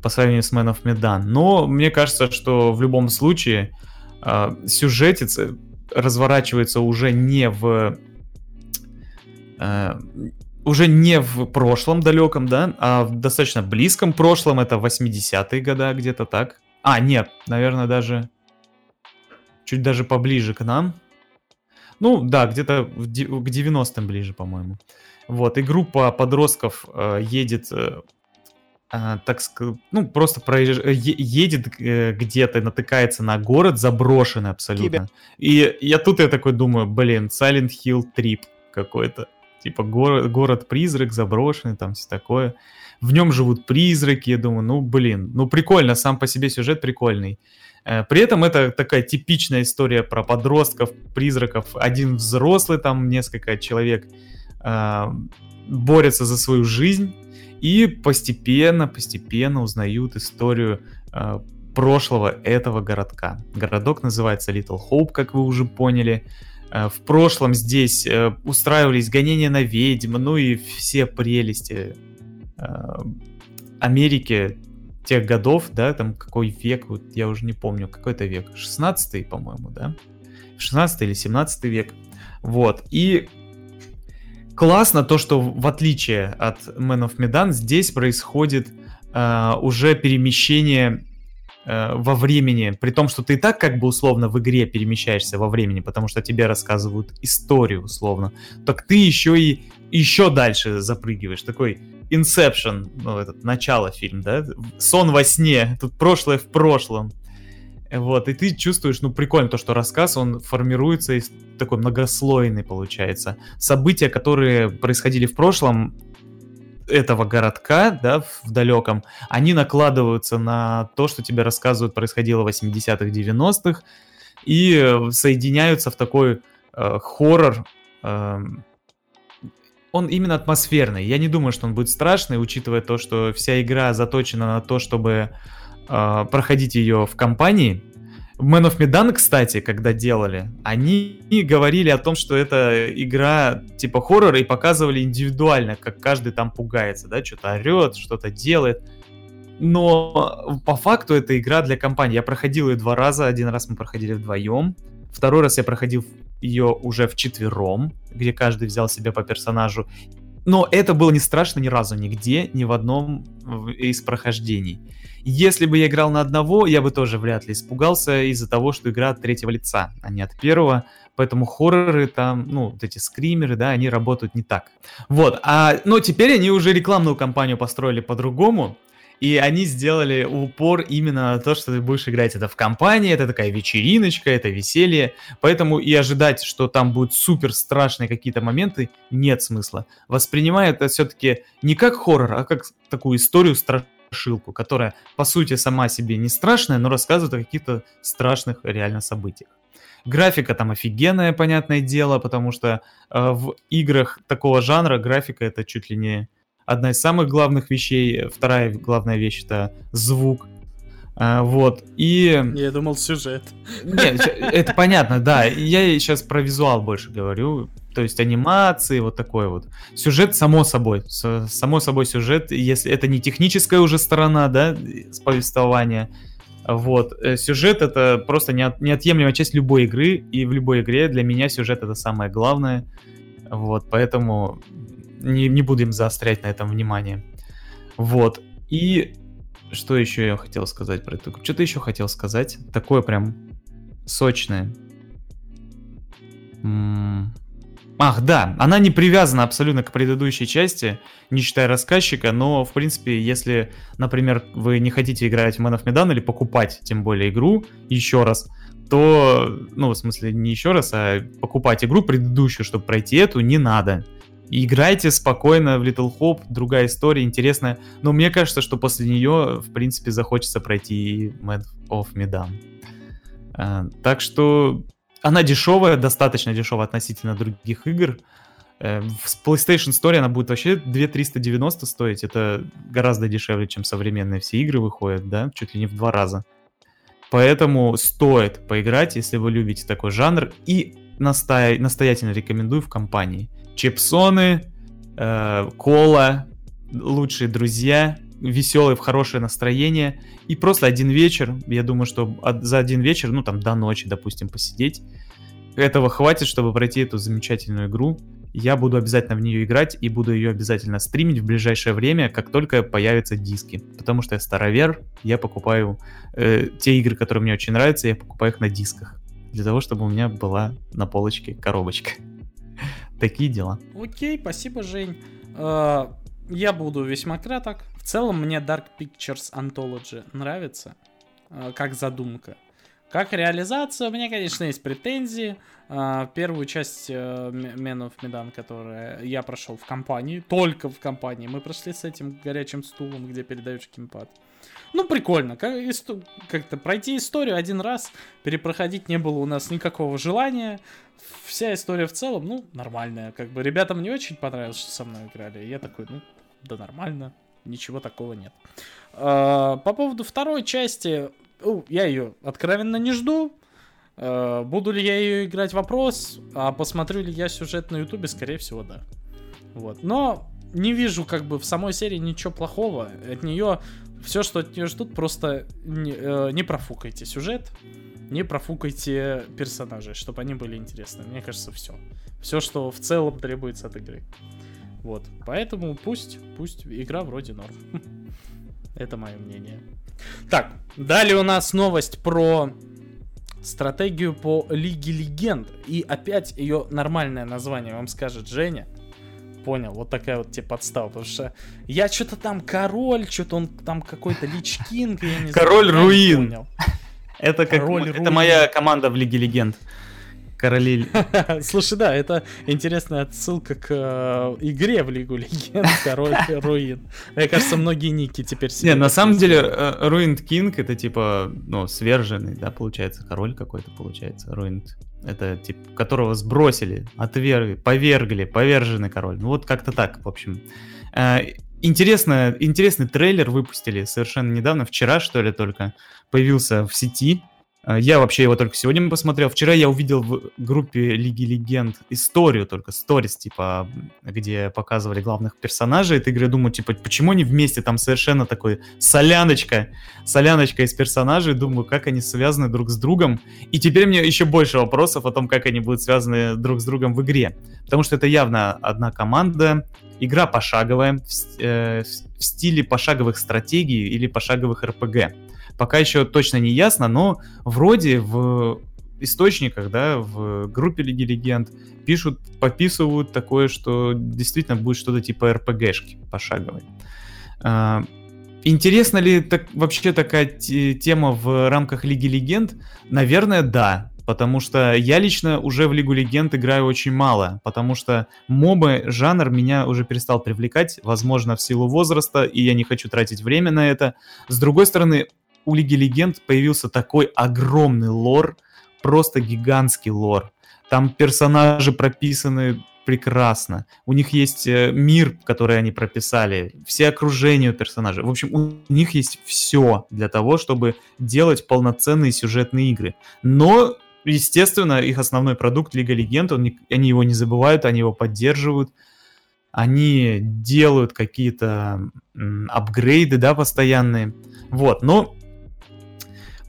по сравнению с Man of Medan. Но мне кажется, что в любом случае э, сюжетец разворачивается уже не в э, уже не в прошлом далеком, да, а в достаточно близком прошлом, это 80-е года где-то так, А, нет, наверное, даже чуть даже поближе к нам. Ну, да, где-то к 90-м ближе, по-моему. Вот, и группа подростков э, едет, э, э, так сказать, ну, просто проезж... Э, едет э, где-то, натыкается на город заброшенный абсолютно. Кибер. И я тут я такой думаю, блин, Silent Hill Trip какой-то. Типа город, город-призрак заброшенный, там все такое. В нем живут призраки, я думаю, ну, блин, ну, прикольно, сам по себе сюжет прикольный. Э, при этом это такая типичная история про подростков, призраков. Один взрослый, там несколько человек э, борются за свою жизнь и постепенно, постепенно узнают историю э, прошлого этого городка. Городок называется Little Hope, как вы уже поняли. В прошлом здесь э, устраивались гонения на ведьм, ну и все прелести э, Америки тех годов, да, там какой век, вот я уже не помню, какой это век, 16 по-моему, да, 16 или 17 век, вот, и классно то, что в отличие от Man of Medan, здесь происходит э, уже перемещение э, во времени, при том, что ты и так как бы условно в игре перемещаешься во времени, потому что тебе рассказывают историю условно, так ты еще и еще дальше запрыгиваешь, такой Inception, ну, этот, начало фильм, да? Сон во сне, тут прошлое в прошлом. Вот, и ты чувствуешь, ну, прикольно то, что рассказ, он формируется из такой многослойный, получается. События, которые происходили в прошлом этого городка, да, в далеком, они накладываются на то, что тебе рассказывают, происходило в 80-х, 90-х, и соединяются в такой э, хоррор, э, он именно атмосферный. Я не думаю, что он будет страшный, учитывая то, что вся игра заточена на то, чтобы э, проходить ее в компании. В Man of Medan, кстати, когда делали, они говорили о том, что это игра типа хоррора и показывали индивидуально, как каждый там пугается, да, что-то орет, что-то делает. Но по факту это игра для компании. Я проходил ее два раза. Один раз мы проходили вдвоем. Второй раз я проходил ее уже в четвером, где каждый взял себе по персонажу. Но это было не страшно ни разу, нигде, ни в одном из прохождений. Если бы я играл на одного, я бы тоже вряд ли испугался из-за того, что игра от третьего лица, а не от первого. Поэтому хорроры там, ну, вот эти скримеры, да, они работают не так. Вот, а, но теперь они уже рекламную кампанию построили по-другому. И они сделали упор именно на то, что ты будешь играть это в компании, это такая вечериночка, это веселье. Поэтому и ожидать, что там будут супер страшные какие-то моменты, нет смысла. Воспринимай это все-таки не как хоррор, а как такую историю страшилку, которая по сути сама себе не страшная, но рассказывает о каких-то страшных реально событиях. Графика там офигенная, понятное дело, потому что э, в играх такого жанра графика это чуть ли не одна из самых главных вещей. Вторая главная вещь это звук. А, вот, и... Я думал, сюжет. Нет, это понятно, да. Я сейчас про визуал больше говорю. То есть анимации, вот такой вот. Сюжет, само собой. Само собой сюжет, если это не техническая уже сторона, да, с повествования. Вот. Э, сюжет это просто неотъемлемая часть любой игры, и в любой игре для меня сюжет это самое главное. Вот, поэтому не, не будем заострять на этом внимание. Вот. И что еще я хотел сказать про эту Что-то еще хотел сказать. Такое прям сочное. Ах, да, она не привязана абсолютно к предыдущей части, не считая рассказчика, но, в принципе, если, например, вы не хотите играть в Man of Medan или покупать, тем более, игру еще раз, то, ну, в смысле, не еще раз, а покупать игру предыдущую, чтобы пройти эту, не надо. Играйте спокойно в Little Hope, другая история, интересная. Но мне кажется, что после нее, в принципе, захочется пройти Mad of Medan. А, так что она дешевая, достаточно дешевая относительно других игр. Э, в PlayStation Store она будет вообще 2390 стоить. Это гораздо дешевле, чем современные все игры выходят, да, чуть ли не в два раза. Поэтому стоит поиграть, если вы любите такой жанр. И настоя... настоятельно рекомендую в компании. Чипсоны, э, кола, лучшие друзья, веселые, в хорошее настроение. И просто один вечер, я думаю, что за один вечер, ну там до ночи, допустим, посидеть, этого хватит, чтобы пройти эту замечательную игру. я буду обязательно в нее играть и буду ее обязательно стримить в ближайшее время, как только появятся диски. Потому что я старовер, я покупаю э, те игры, которые мне очень нравятся, я покупаю их на дисках. Для того, чтобы у меня была на полочке коробочка. Такие дела. Окей, спасибо, Жень. А, я буду весьма краток. В целом мне Dark Pictures Anthology нравится, а, как задумка. Как реализация, у меня, конечно, есть претензии. А, первую часть э, Men of Medan, которую я прошел в компании, только в компании, мы прошли с этим горячим стулом, где передаешь геймпад. Ну, прикольно. Как-то пройти историю один раз, перепроходить не было у нас никакого желания. Вся история в целом, ну, нормальная. Как бы ребятам не очень понравилось, что со мной играли. Я такой, ну, да нормально, ничего такого нет. А, по поводу второй части, я ее откровенно не жду. Э, буду ли я ее играть, вопрос. А посмотрю ли я сюжет на ютубе, скорее всего, да. Вот. Но не вижу как бы в самой серии ничего плохого. От нее все, что от нее ждут, просто не, э, не профукайте сюжет, не профукайте персонажей, чтобы они были интересны. Мне кажется, все. Все, что в целом требуется от игры. Вот. Поэтому пусть, пусть игра вроде норм. Это мое мнение. Так, далее у нас новость про стратегию по Лиге Легенд. И опять ее нормальное название вам скажет Женя. Понял, вот такая вот тебе подстава, потому что я что-то там король, что-то он там какой-то Лич Кинг, я не Король знаю, Руин. Это как это моя команда в Лиге Легенд короли... Слушай, да, это интересная отсылка к э, игре в Лигу Легенд Король Руин. Мне кажется, многие ники теперь Не, на самом деле, Руинд э, Кинг это типа, ну, сверженный, да, получается, король какой-то получается, Руинд. Это, типа, которого сбросили, отвергли, повергли, поверженный король. Ну, вот как-то так, в общем. Э, интересно, интересный трейлер выпустили совершенно недавно, вчера, что ли, только появился в сети. А, я вообще его только сегодня посмотрел. Вчера я увидел в группе Лиги Легенд историю только, сторис, типа, где показывали главных персонажей этой игры. Думаю, типа, почему они вместе? Там совершенно такой соляночка, соляночка из персонажей. Думаю, как они связаны друг с другом. И теперь мне еще больше вопросов о том, как они будут связаны друг с другом в игре. Потому что это явно одна команда, игра пошаговая, в, э, в стиле пошаговых стратегий или пошаговых РПГ пока еще точно не ясно, но вроде в источниках, да, в группе Лиги Легенд пишут, пописывают такое, что действительно будет что-то типа РПГшки пошаговой. А, интересна ли так, вообще такая тема в рамках Лиги Легенд? Наверное, да. Потому что я лично уже в Лигу Легенд играю очень мало, потому что мобы, жанр меня уже перестал привлекать, возможно, в силу возраста, и я не хочу тратить время на это. С другой стороны, у Лиги Легенд появился такой огромный лор, просто гигантский лор. Там персонажи прописаны прекрасно. У них есть э, мир, который они прописали, все окружения у персонажей. В общем, у них есть все для того, чтобы делать полноценные сюжетные игры. Но, естественно, их основной продукт Лига Легенд, он, они его не забывают, они его поддерживают. Они делают какие-то апгрейды, да, постоянные. Вот, но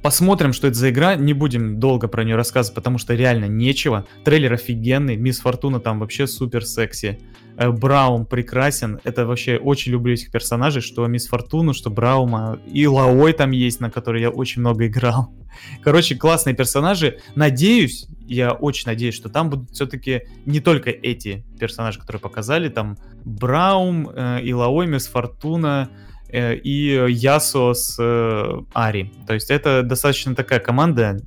Посмотрим, что это за игра. Не будем долго про нее рассказывать, потому что реально нечего. Трейлер офигенный. Мисс Фортуна там вообще супер секси. Э, Браум прекрасен. Это вообще очень люблю этих персонажей, что Мисс Фортуну, что Браума. И Лаой там есть, на который я очень много играл. Короче, классные персонажи. Надеюсь, я очень надеюсь, что там будут все-таки не только эти персонажи, которые показали. Там Браум, э, Илаой, Мисс Фортуна, и Ясо с э, Ари. То есть это достаточно такая команда,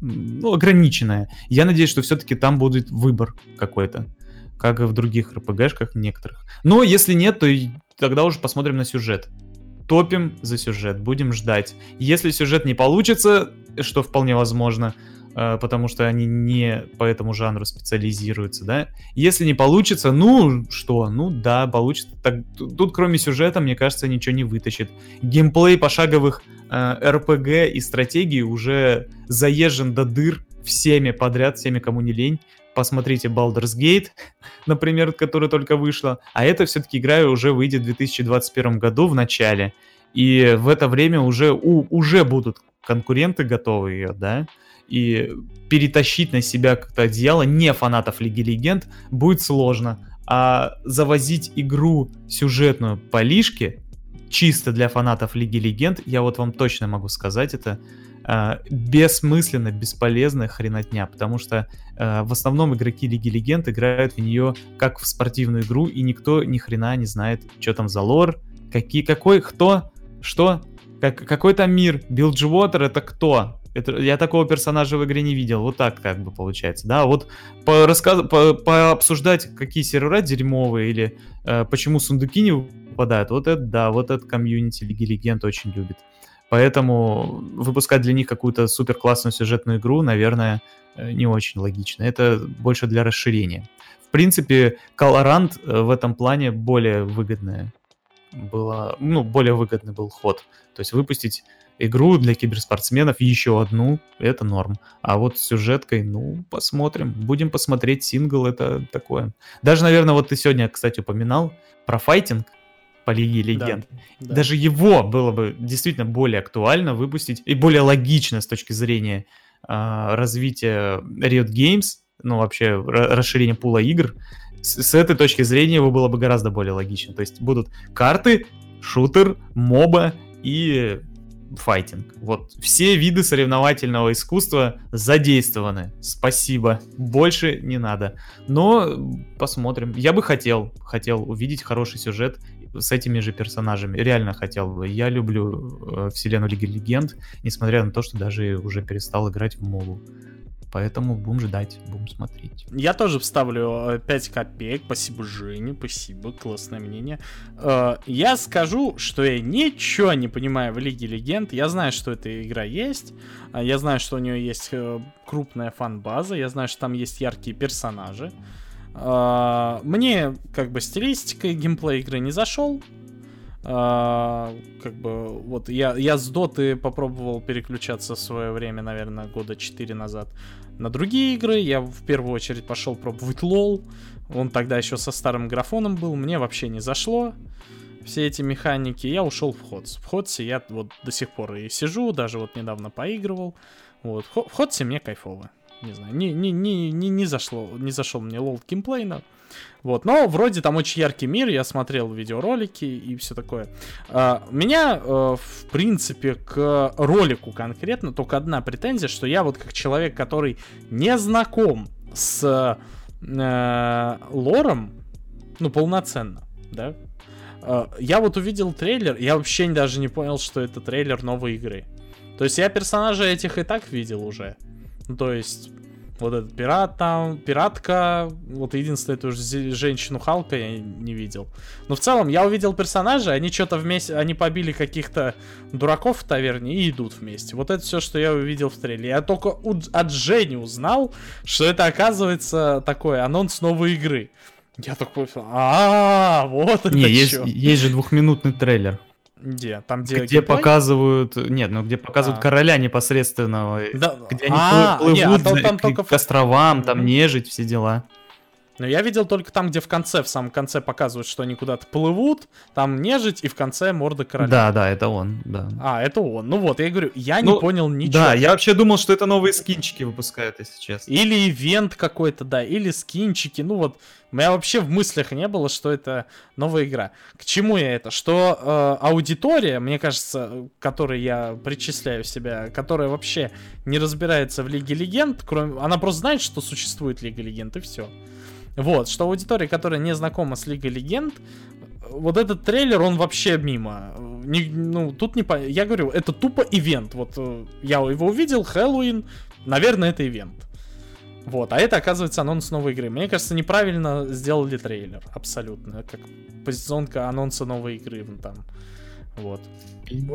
ну, ограниченная. Я надеюсь, что все-таки там будет выбор какой-то, как и в других РПГшках некоторых. Но если нет, то тогда уже посмотрим на сюжет. Топим за сюжет, будем ждать. Если сюжет не получится, что вполне возможно, Э, потому что они не по этому жанру специализируются, да. Если не получится, ну что, ну да, получится. Так, тут кроме сюжета, мне кажется, ничего не вытащит. Геймплей пошаговых э, RPG и стратегий уже заезжен до дыр всеми подряд, всеми, кому не лень. Посмотрите Baldur's Gate, например, которая только вышла. А это все-таки игра уже выйдет в 2021 году в начале. И в это время уже, у, уже будут конкуренты готовы ее, да и перетащить на себя как-то одеяло не фанатов Лиги Легенд будет сложно. А завозить игру сюжетную по лишке чисто для фанатов Лиги Легенд, я вот вам точно могу сказать это, э, бессмысленно, бесполезная хренотня, потому что э, в основном игроки Лиги Легенд играют в нее как в спортивную игру, и никто ни хрена не знает, что там за лор, какие, какой, кто, что, как, какой там мир, Билджвотер это кто? Это, я такого персонажа в игре не видел. Вот так как бы получается. Да, вот по рассказ, по, пообсуждать, какие сервера дерьмовые или э, почему сундуки не выпадают. Вот это да, вот этот комьюнити Лиги Легенд очень любит. Поэтому выпускать для них какую-то супер классную сюжетную игру, наверное, э, не очень логично. Это больше для расширения. В принципе, Colorant э, в этом плане более выгодная была, ну, более выгодный был ход. То есть выпустить игру для киберспортсменов, еще одну, это норм. А вот с сюжеткой, ну, посмотрим. Будем посмотреть сингл, это такое. Даже, наверное, вот ты сегодня, кстати, упоминал про файтинг по Лиге Легенд. Да, да. Даже его было бы действительно более актуально выпустить и более логично с точки зрения э, развития Riot Games, ну, вообще расширения пула игр. С, с этой точки зрения его было бы гораздо более логично. То есть будут карты, шутер, моба и файтинг. Вот все виды соревновательного искусства задействованы. Спасибо. Больше не надо. Но посмотрим. Я бы хотел, хотел увидеть хороший сюжет с этими же персонажами. Реально хотел бы. Я люблю э, вселенную Лиги Легенд, несмотря на то, что даже уже перестал играть в Мову. Поэтому будем ждать, будем смотреть. Я тоже вставлю 5 э, копеек. Спасибо, Женя, спасибо, классное мнение. Э, я скажу, что я ничего не понимаю в Лиге Легенд. Я знаю, что эта игра есть. А я знаю, что у нее есть э, крупная фан-база. Я знаю, что там есть яркие персонажи. Мне, как бы, стилистика и геймплей игры не зашел. Как бы вот я, я с доты попробовал переключаться в свое время, наверное, года 4 назад на другие игры. Я в первую очередь пошел пробовать LoL. Он тогда еще со старым графоном был. Мне вообще не зашло все эти механики. Я ушел в HotS. В HotS е я вот до сих пор и сижу, даже вот недавно поигрывал. Вот. В HotS е мне кайфово. Не знаю, не, не, не, не, не зашло, не зашел мне LoL геймплейно. Вот, но вроде там очень яркий мир, я смотрел видеоролики и все такое. А, меня, э, в принципе, к ролику конкретно только одна претензия, что я вот как человек, который не знаком с э, лором, ну, полноценно, да, э, я вот увидел трейлер, я вообще даже не понял, что это трейлер новой игры. То есть я персонажей этих и так видел уже. То есть вот этот пират там, пиратка, вот единственное, эту женщину Халка я не видел. Но в целом я увидел персонажей, они что-то вместе, они побили каких-то дураков в таверне и идут вместе. Вот это все, что я увидел в трейлере. Я только от Жени узнал, что это оказывается такой анонс новой игры. Я так понял, а, вот это Не, есть, есть же двухминутный трейлер. Где? Там, где, где показывают... Нет, ну где показывают а. короля непосредственного. Да. Где они а, плывут не, а то, там к, только... к островам, там нежить, все дела. Но я видел только там, где в конце, в самом конце показывают, что они куда-то плывут, там нежить, и в конце морда короля. Да, да, это он, да. А, это он. Ну вот, я говорю, я ну, не понял ничего. Да, я вообще думал, что это новые скинчики выпускают, если честно. Или ивент какой-то, да, или скинчики, ну вот. У меня вообще в мыслях не было, что это новая игра. К чему я это? Что э, аудитория, мне кажется, которой я причисляю себя, которая вообще не разбирается в Лиге Легенд, кроме... она просто знает, что существует Лига Легенд, и все. Вот, что аудитория, которая не знакома с Лигой Легенд, вот этот трейлер, он вообще мимо. Не, ну, тут не по... Я говорю, это тупо ивент. Вот э, я его увидел, Хэллоуин, наверное, это ивент. Вот, а это, оказывается, анонс новой игры. Мне кажется, неправильно сделали трейлер, абсолютно. Как позиционка анонса новой игры там. Вот.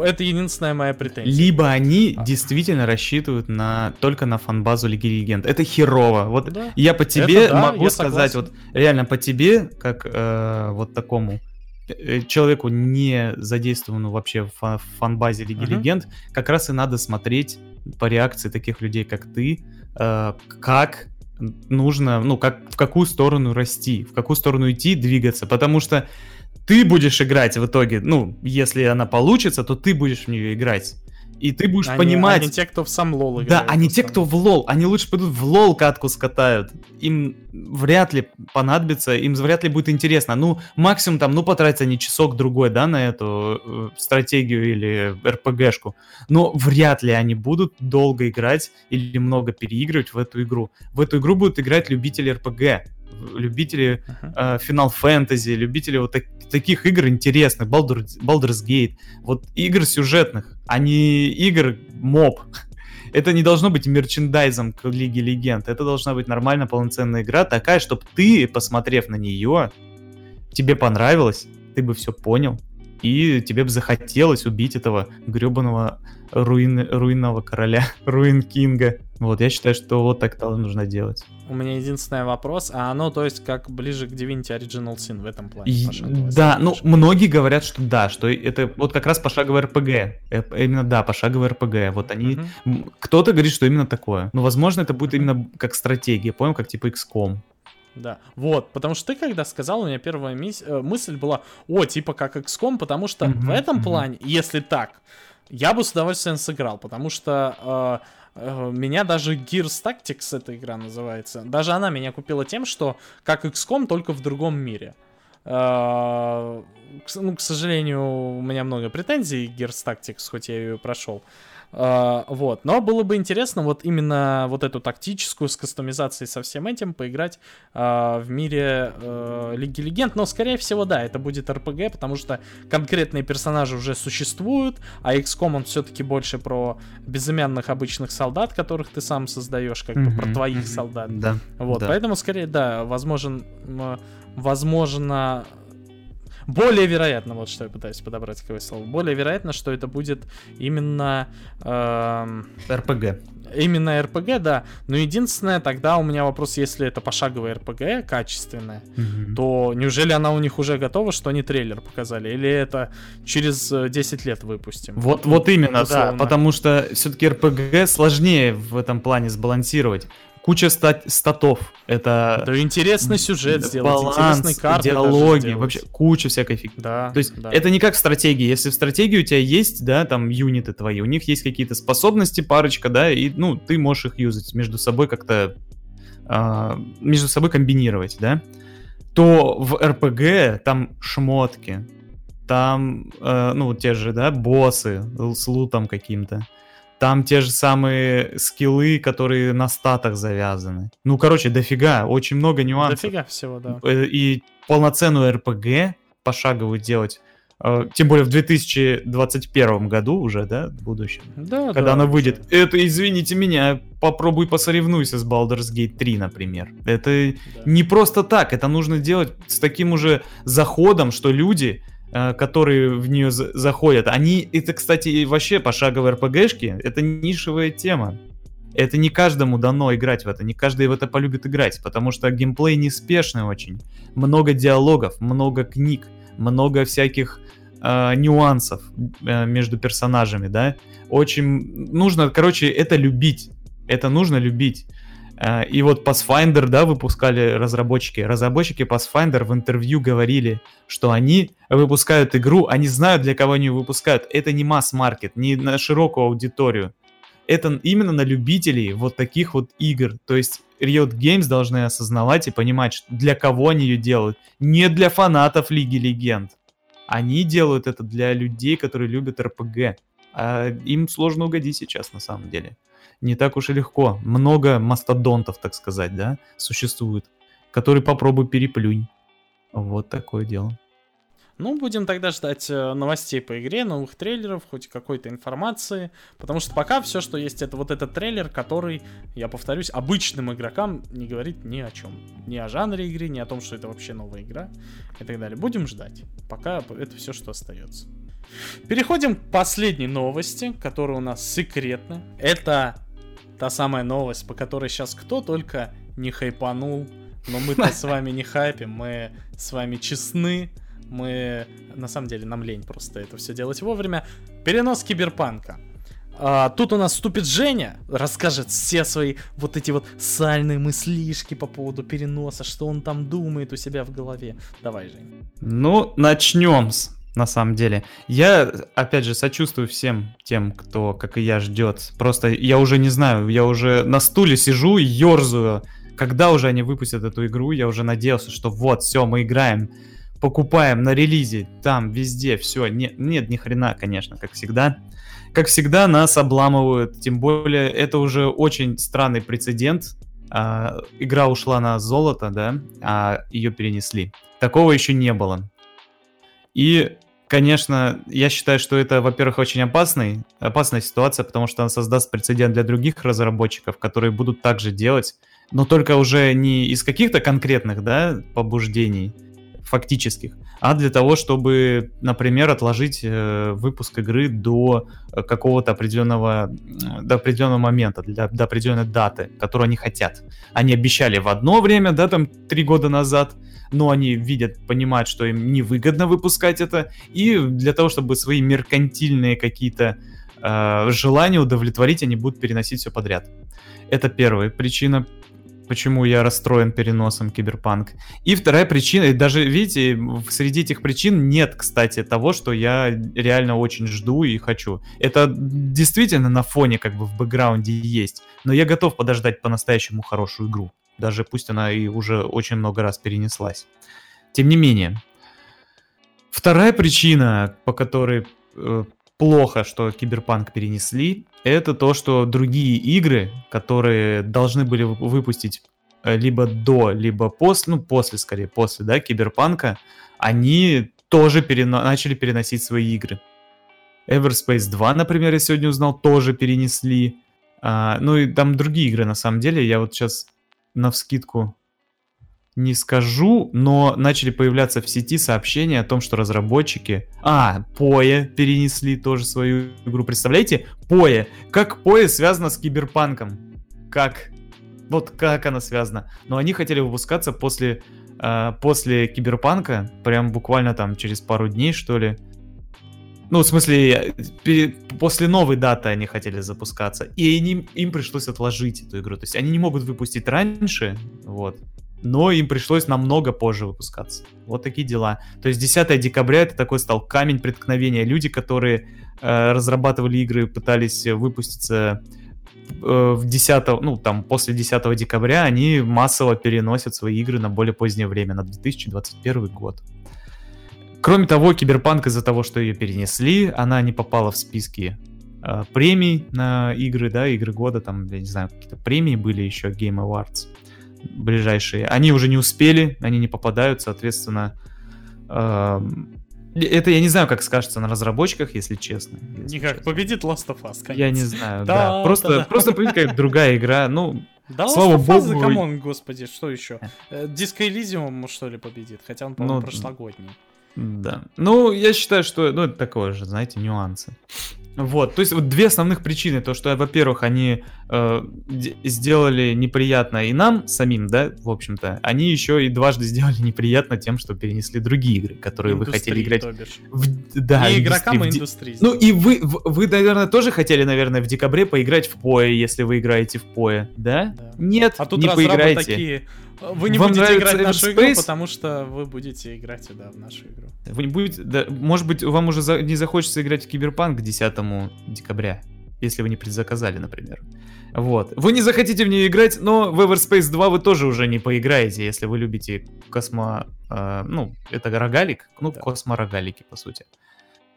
Это единственная моя претензия. Либо они а. действительно рассчитывают на только на фанбазу Лиги Легенд. Это херово. Вот да. я по тебе Это, да, могу сказать, согласен. вот реально по тебе, как э, вот такому э, человеку, не задействованному вообще в, фан фанбазе Лиги uh-huh. Легенд, как раз и надо смотреть по реакции таких людей, как ты, э, как нужно, ну, как, в какую сторону расти, в какую сторону идти, двигаться, потому что ты будешь играть в итоге, ну, если она получится, то ты будешь в нее играть. И ты будешь они, понимать... Они те, кто в сам LoL играет. Да, они те, кто в LoL. Они лучше пойдут в LoL катку скатают. Им вряд ли понадобится, им вряд ли будет интересно. Ну, максимум там, ну, потратить они часок-другой, да, на эту э, стратегию или РПГшку. Но вряд ли они будут долго играть или много переигрывать в эту игру. В эту игру будут играть любители РПГ любители uh-huh. э, Final Fantasy, любители вот так, таких игр интересных, Baldur's, Baldur's Gate, вот игр сюжетных, а не игр моб. Это не должно быть мерчендайзом к Лиге Легенд. Это должна быть нормально полноценная игра, такая, чтобы ты, посмотрев на нее, тебе понравилось, ты бы все понял, и тебе бы захотелось убить этого гребаного руин, руинного короля, руин Кинга. Вот, я считаю, что вот так это нужно делать. У меня единственный вопрос, а оно, то есть, как ближе к Divinity Original Sin в этом плане? И, да, ну, многие говорят, что да, что это вот как раз пошаговый РПГ. Э, именно, да, пошаговый РПГ. Вот они... Mm-hmm. Кто-то говорит, что именно такое. Но, возможно, это будет именно как стратегия, понял, как типа XCOM. Да, вот, потому что ты когда сказал, у меня первая мис... Э, мысль была, о, типа как XCOM, потому что mm-hmm, в этом mm-hmm. плане, если так, я бы с удовольствием сыграл, потому что э, э, меня даже Gears Tactics эта игра называется, даже она меня купила тем, что как XCOM, только в другом мире. Э, ну, к сожалению, у меня много претензий Gears Tactics, хоть я ее прошел. Вот. Но было бы интересно вот именно вот эту тактическую с кастомизацией со всем этим поиграть uh, в мире uh, Лиги Легенд. Но, скорее всего, да, это будет RPG, потому что конкретные персонажи уже существуют, а XCOM он все-таки больше про безымянных обычных солдат, которых ты сам создаешь, как бы про твоих солдат. Да. Вот, поэтому, скорее, да, возможен, возможно, более вероятно, вот что я пытаюсь подобрать какое слово, более вероятно, что это будет именно... Э, РПГ. Именно РПГ, да. Но единственное, тогда у меня вопрос, если это пошаговая РПГ качественная, mm-hmm. то неужели она у них уже готова, что они трейлер показали? Или это через 10 э, лет выпустим? Вот, вот именно, да. Потому что все-таки РПГ сложнее в этом плане сбалансировать куча стат статов. Это да интересный сюжет сделать, баланс, интересные карты диалоги, вообще куча всякой фигни. Да, То есть да. это не как в стратегии. Если в стратегии у тебя есть, да, там юниты твои, у них есть какие-то способности, парочка, да, и ну ты можешь их юзать между собой как-то э, между собой комбинировать, да, то в РПГ там шмотки, там, э, ну, те же, да, боссы с лутом каким-то. Там те же самые скиллы, которые на статах завязаны. Ну, короче, дофига, очень много нюансов. Дофига всего, да. Э, и полноценную РПГ пошаговую делать, э, тем более в 2021 году уже, да, в будущем. Да, Когда да, она выйдет. Это, извините меня, попробуй посоревнуйся с Baldur's Gate 3, например. Это да. не просто так, это нужно делать с таким уже заходом, что люди которые в нее заходят, они, это, кстати, вообще пошаговые РПГшки, это нишевая тема. Это не каждому дано играть в это, не каждый в это полюбит играть, потому что геймплей неспешный очень. Много диалогов, много книг, много всяких э, нюансов э, между персонажами, да. Очень нужно, короче, это любить. Это нужно любить. Э, и вот Pathfinder, да, выпускали разработчики. Разработчики Pathfinder в интервью говорили, что они выпускают игру, они знают, для кого они выпускают. Это не масс-маркет, не на широкую аудиторию. Это именно на любителей вот таких вот игр. То есть Riot Games должны осознавать и понимать, для кого они ее делают. Не для фанатов Лиги Легенд. Они делают это для людей, которые любят RPG. А им сложно угодить сейчас, на самом деле не так уж и легко. Много мастодонтов, так сказать, да, существует, которые попробуй переплюнь. Вот такое дело. Ну, будем тогда ждать э, новостей по игре, новых трейлеров, хоть какой-то информации. Потому что пока все, что есть, это вот этот трейлер, который, я повторюсь, обычным игрокам не говорит ни о чем. Ни о жанре игры, ни о том, что это вообще новая игра и так далее. Будем ждать. Пока это все, что остается. Переходим к последней новости, которая у нас секретна. Это та самая новость, по которой сейчас кто только не хайпанул. Но мы-то с вами не хайпим, мы с вами честны. Мы, на самом деле, нам лень просто это все делать вовремя. Перенос киберпанка. А, тут у нас вступит Женя, расскажет все свои вот эти вот сальные мыслишки по поводу переноса, что он там думает у себя в голове. Давай, Женя. Ну, начнем с на самом деле. Я, опять же, сочувствую всем тем, кто, как и я, ждет. Просто я уже не знаю, я уже на стуле сижу и ерзаю. Когда уже они выпустят эту игру, я уже надеялся, что вот, все, мы играем, покупаем на релизе, там, везде, все. Нет, нет, ни хрена, конечно, как всегда. Как всегда, нас обламывают, тем более, это уже очень странный прецедент. А, игра ушла на золото, да, а ее перенесли. Такого еще не было. И Конечно, я считаю, что это, во-первых, очень опасный, опасная ситуация, потому что она создаст прецедент для других разработчиков, которые будут также делать, но только уже не из каких-то конкретных, да, побуждений фактических, а для того, чтобы, например, отложить э, выпуск игры до какого-то определенного, до определенного момента, для, до определенной даты, которую они хотят. Они обещали в одно время, да, там три года назад, но они видят, понимают, что им невыгодно выпускать это, и для того, чтобы свои меркантильные какие-то э, желания удовлетворить, они будут переносить все подряд. Это первая причина, почему я расстроен переносом Киберпанк. И вторая причина, и даже, видите, среди этих причин нет, кстати, того, что я реально очень жду и хочу. Это действительно на фоне, как бы в бэкграунде есть, но я готов подождать по-настоящему хорошую игру даже пусть она и уже очень много раз перенеслась. Тем не менее, вторая причина, по которой э, плохо, что Киберпанк перенесли, это то, что другие игры, которые должны были выпустить э, либо до, либо после, ну после скорее, после, да, Киберпанка, они тоже перено- начали переносить свои игры. Everspace 2, например, я сегодня узнал, тоже перенесли. А, ну и там другие игры, на самом деле. Я вот сейчас на вскидку не скажу, но начали появляться в сети сообщения о том, что разработчики... А, Поe перенесли тоже свою игру. Представляете? Поe. Как Поe связано с Киберпанком? Как? Вот как она связана. Но они хотели выпускаться после, э, после Киберпанка, прям буквально там через пару дней, что ли. Ну, в смысле, после новой даты они хотели запускаться, и они, им пришлось отложить эту игру. То есть они не могут выпустить раньше, вот, но им пришлось намного позже выпускаться. Вот такие дела. То есть 10 декабря это такой стал камень преткновения. Люди, которые э, разрабатывали игры, пытались выпуститься э, в 10, ну там после 10 декабря, они массово переносят свои игры на более позднее время, на 2021 год. Кроме того, Киберпанк из-за того, что ее перенесли, она не попала в списки э, премий на игры, да, игры года, там, я не знаю, какие-то премии были еще, Game Awards ближайшие. Они уже не успели, они не попадают, соответственно, э, это я не знаю, как скажется на разработчиках, если честно. Если Никак, честно. победит Last of Us, конечно. Я не знаю, да. Просто, просто, как другая игра, ну, да, Слава богу. Us, come on, господи, что еще? Диско э, Elysium, что ли, победит, хотя он, по-моему, ну, прошлогодний. Да. Ну, я считаю, что ну, это такое же, знаете, нюансы. Вот, то есть вот две основных причины, то что, во-первых, они э, сделали неприятно и нам самим, да, в общем-то, они еще и дважды сделали неприятно тем, что перенесли другие игры, которые индустрии, вы хотели играть. В, да, и игрокам и индустрии. Ну и вы, вы, наверное, тоже хотели, наверное, в декабре поиграть в Пое, если вы играете в Пое, да? да. Нет, а тут не поиграете. такие вы не Вам будете играть в нашу игру, потому что вы будете играть, да, в нашу игру. Вы не будете, да, может быть, вам уже за, не захочется играть в Киберпанк к 10 декабря, если вы не предзаказали, например. Вот. Вы не захотите в нее играть, но в Everspace 2 вы тоже уже не поиграете, если вы любите космо... Э, ну, это рогалик, ну, да. космо-рогалики, по сути.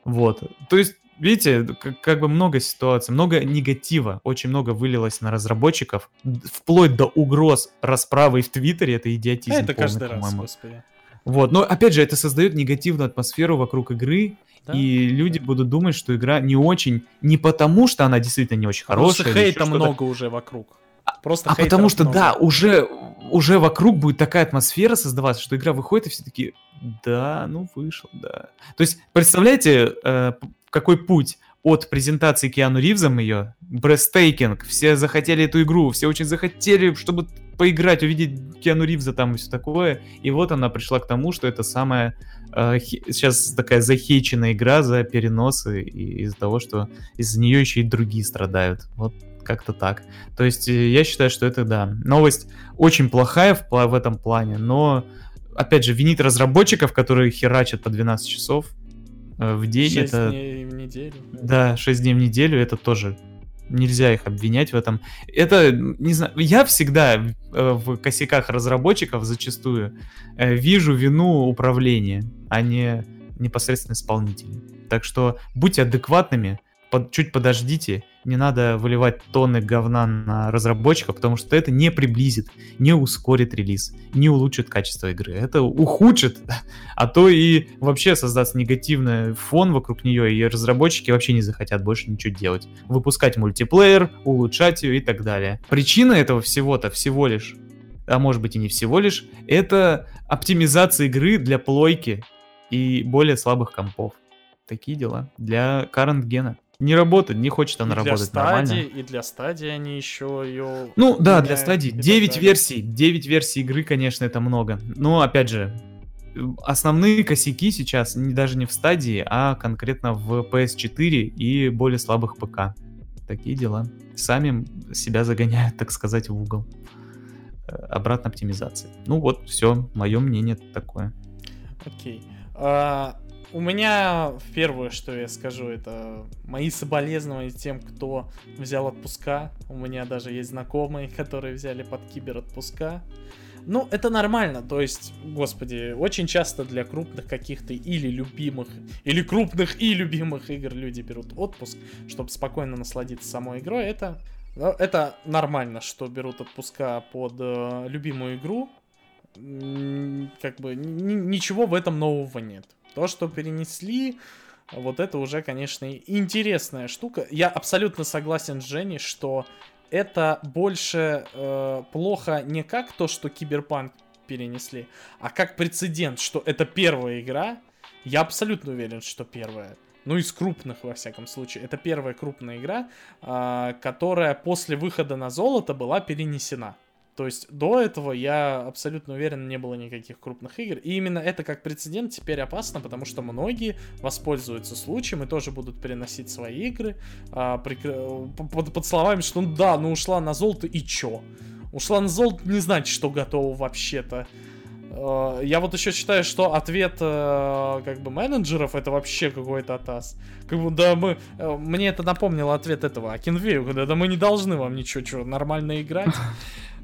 Вот. То есть видите, как, как бы много ситуаций, много негатива, очень много вылилось на разработчиков, вплоть до угроз расправы в Твиттере, это идиотизм. А это полный, каждый раз, господи. Вот, но опять же, это создает негативную атмосферу вокруг игры, да? и люди будут думать, что игра не очень, не потому что она действительно не очень хорошая. Просто хейта много уже вокруг. А, Просто а потому что, много. да, уже, уже вокруг будет такая атмосфера создаваться, что игра выходит, и все таки да, ну вышел, да. То есть, представляете, э, какой путь от презентации Киану Ривзом ее, брестейкинг, все захотели эту игру, все очень захотели, чтобы поиграть, увидеть Киану Ривза там и все такое, и вот она пришла к тому, что это самая э, сейчас такая захейченная игра за переносы и из-за того, что из-за нее еще и другие страдают. Вот как-то так. То есть э, я считаю, что это, да, новость очень плохая в, в этом плане, но, опять же, винить разработчиков, которые херачат по 12 часов, в день. 6 это... дней в неделю. Да, 6 дней в неделю это тоже нельзя их обвинять в этом. Это, не знаю, я всегда э, в косяках разработчиков зачастую э, вижу вину управления, а не непосредственно исполнителей. Так что будьте адекватными, под, чуть подождите, не надо выливать тонны говна на разработчиков, потому что это не приблизит, не ускорит релиз, не улучшит качество игры. Это ухудшит, а то и вообще создаст негативный фон вокруг нее, и разработчики вообще не захотят больше ничего делать. Выпускать мультиплеер, улучшать ее и так далее. Причина этого всего-то всего лишь, а может быть и не всего лишь, это оптимизация игры для плойки и более слабых компов. Такие дела. Для current гена не работает, не хочет она и работать для нормально. стадии, И для стадии они еще ее... Ну да, для стадии. 9 версий. 9 версий игры, конечно, это много. Но опять же, основные косяки сейчас не, даже не в стадии, а конкретно в PS4 и более слабых ПК. Такие дела. Сами себя загоняют, так сказать, в угол. Э, обратно оптимизации. Ну вот, все, мое мнение такое. Окей. А, у меня первое, что я скажу, это мои соболезнования тем, кто взял отпуска. У меня даже есть знакомые, которые взяли под кибер отпуска. Ну, это нормально, то есть, господи, очень часто для крупных каких-то или любимых, или крупных и любимых игр люди берут отпуск, чтобы спокойно насладиться самой игрой. Это, ну, это нормально, что берут отпуска под э, любимую игру. Как бы ничего в этом нового нет. То, что перенесли, вот это уже, конечно, интересная штука. Я абсолютно согласен с Женей, что это больше э, плохо не как то, что Киберпанк перенесли, а как прецедент, что это первая игра. Я абсолютно уверен, что первая. Ну, из крупных, во всяком случае. Это первая крупная игра, э, которая после выхода на золото была перенесена. То есть до этого я абсолютно уверен, не было никаких крупных игр. И именно это как прецедент теперь опасно, потому что многие воспользуются случаем и тоже будут переносить свои игры а, прикр... под, под словами, что ну да, ну ушла на золото и чё? Ушла на золото не значит, что готова вообще-то. А, я вот еще считаю, что ответ э, как бы менеджеров это вообще какой-то атас. Как бы, да, мы... Э, мне это напомнило ответ этого Акинвею, когда да мы не должны вам ничего, что, нормально играть.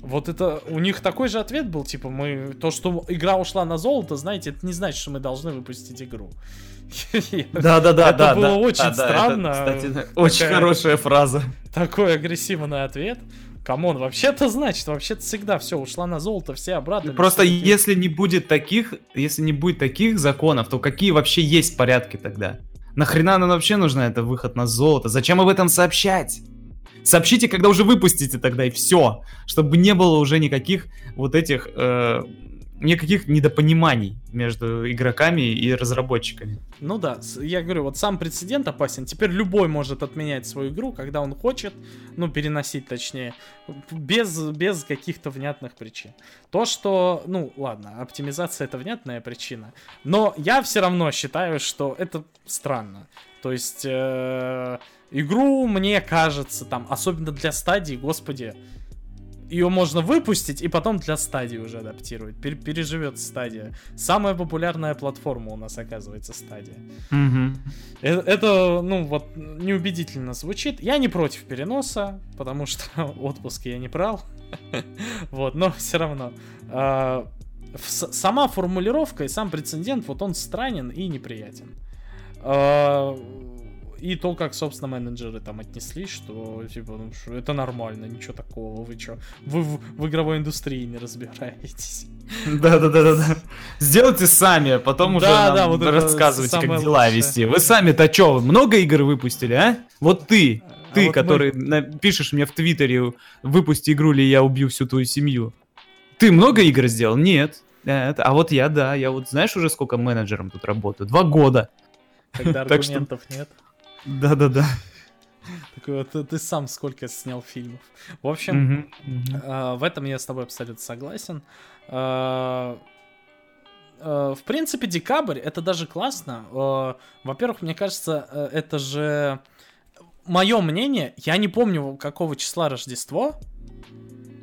Вот это у них такой же ответ был, типа, мы то, что игра ушла на золото, знаете, это не значит, что мы должны выпустить игру. Да, да, да, да. Это было очень странно. Кстати, очень хорошая фраза. Такой агрессивный ответ. Come on, вообще-то значит, вообще-то всегда все ушла на золото, все обратно. Просто если не будет таких, если не будет таких законов, то какие вообще есть порядки тогда? Нахрена нам вообще нужна это выход на золото? Зачем об этом сообщать? Сообщите, когда уже выпустите тогда, и все. Чтобы не было уже никаких вот этих... Э, никаких недопониманий между игроками и разработчиками. Ну да, я говорю, вот сам прецедент опасен. Теперь любой может отменять свою игру, когда он хочет, ну, переносить точнее, без, без каких-то внятных причин. То, что, ну, ладно, оптимизация это внятная причина, но я все равно считаю, что это странно. То есть... Э- Игру, мне кажется, там, особенно для стадии, господи, ее можно выпустить и потом для стадии уже адаптировать. Пер переживет стадия. Самая популярная платформа у нас оказывается стадия. Mm-hmm. Это, это, ну, вот, неубедительно звучит. Я не против переноса, потому что отпуск я не брал. вот, но все равно. А, сама формулировка и сам прецедент, вот он странен и неприятен. А, и то, как, собственно, менеджеры там отнеслись, что, типа, ну, что это нормально, ничего такого, вы что, вы в, в игровой индустрии не разбираетесь. Да-да-да-да. Сделайте сами, а потом уже да, нам вот рассказывайте, как дела лучшее. вести. Вы сами-то что, много игр выпустили, а? Вот ты, а ты, а вот который мы... пишешь мне в Твиттере, выпусти игру, или я убью всю твою семью. Ты много игр сделал? Нет. Нет. А вот я, да, я вот знаешь уже сколько менеджером тут работаю? Два года. Когда аргументов нет. Да-да-да. Такой вот ты сам сколько снял фильмов. В общем, в этом я с тобой абсолютно согласен. А, а, в принципе, декабрь это даже классно. А, во-первых, мне кажется, э, это же мое мнение. Я не помню, какого числа Рождество,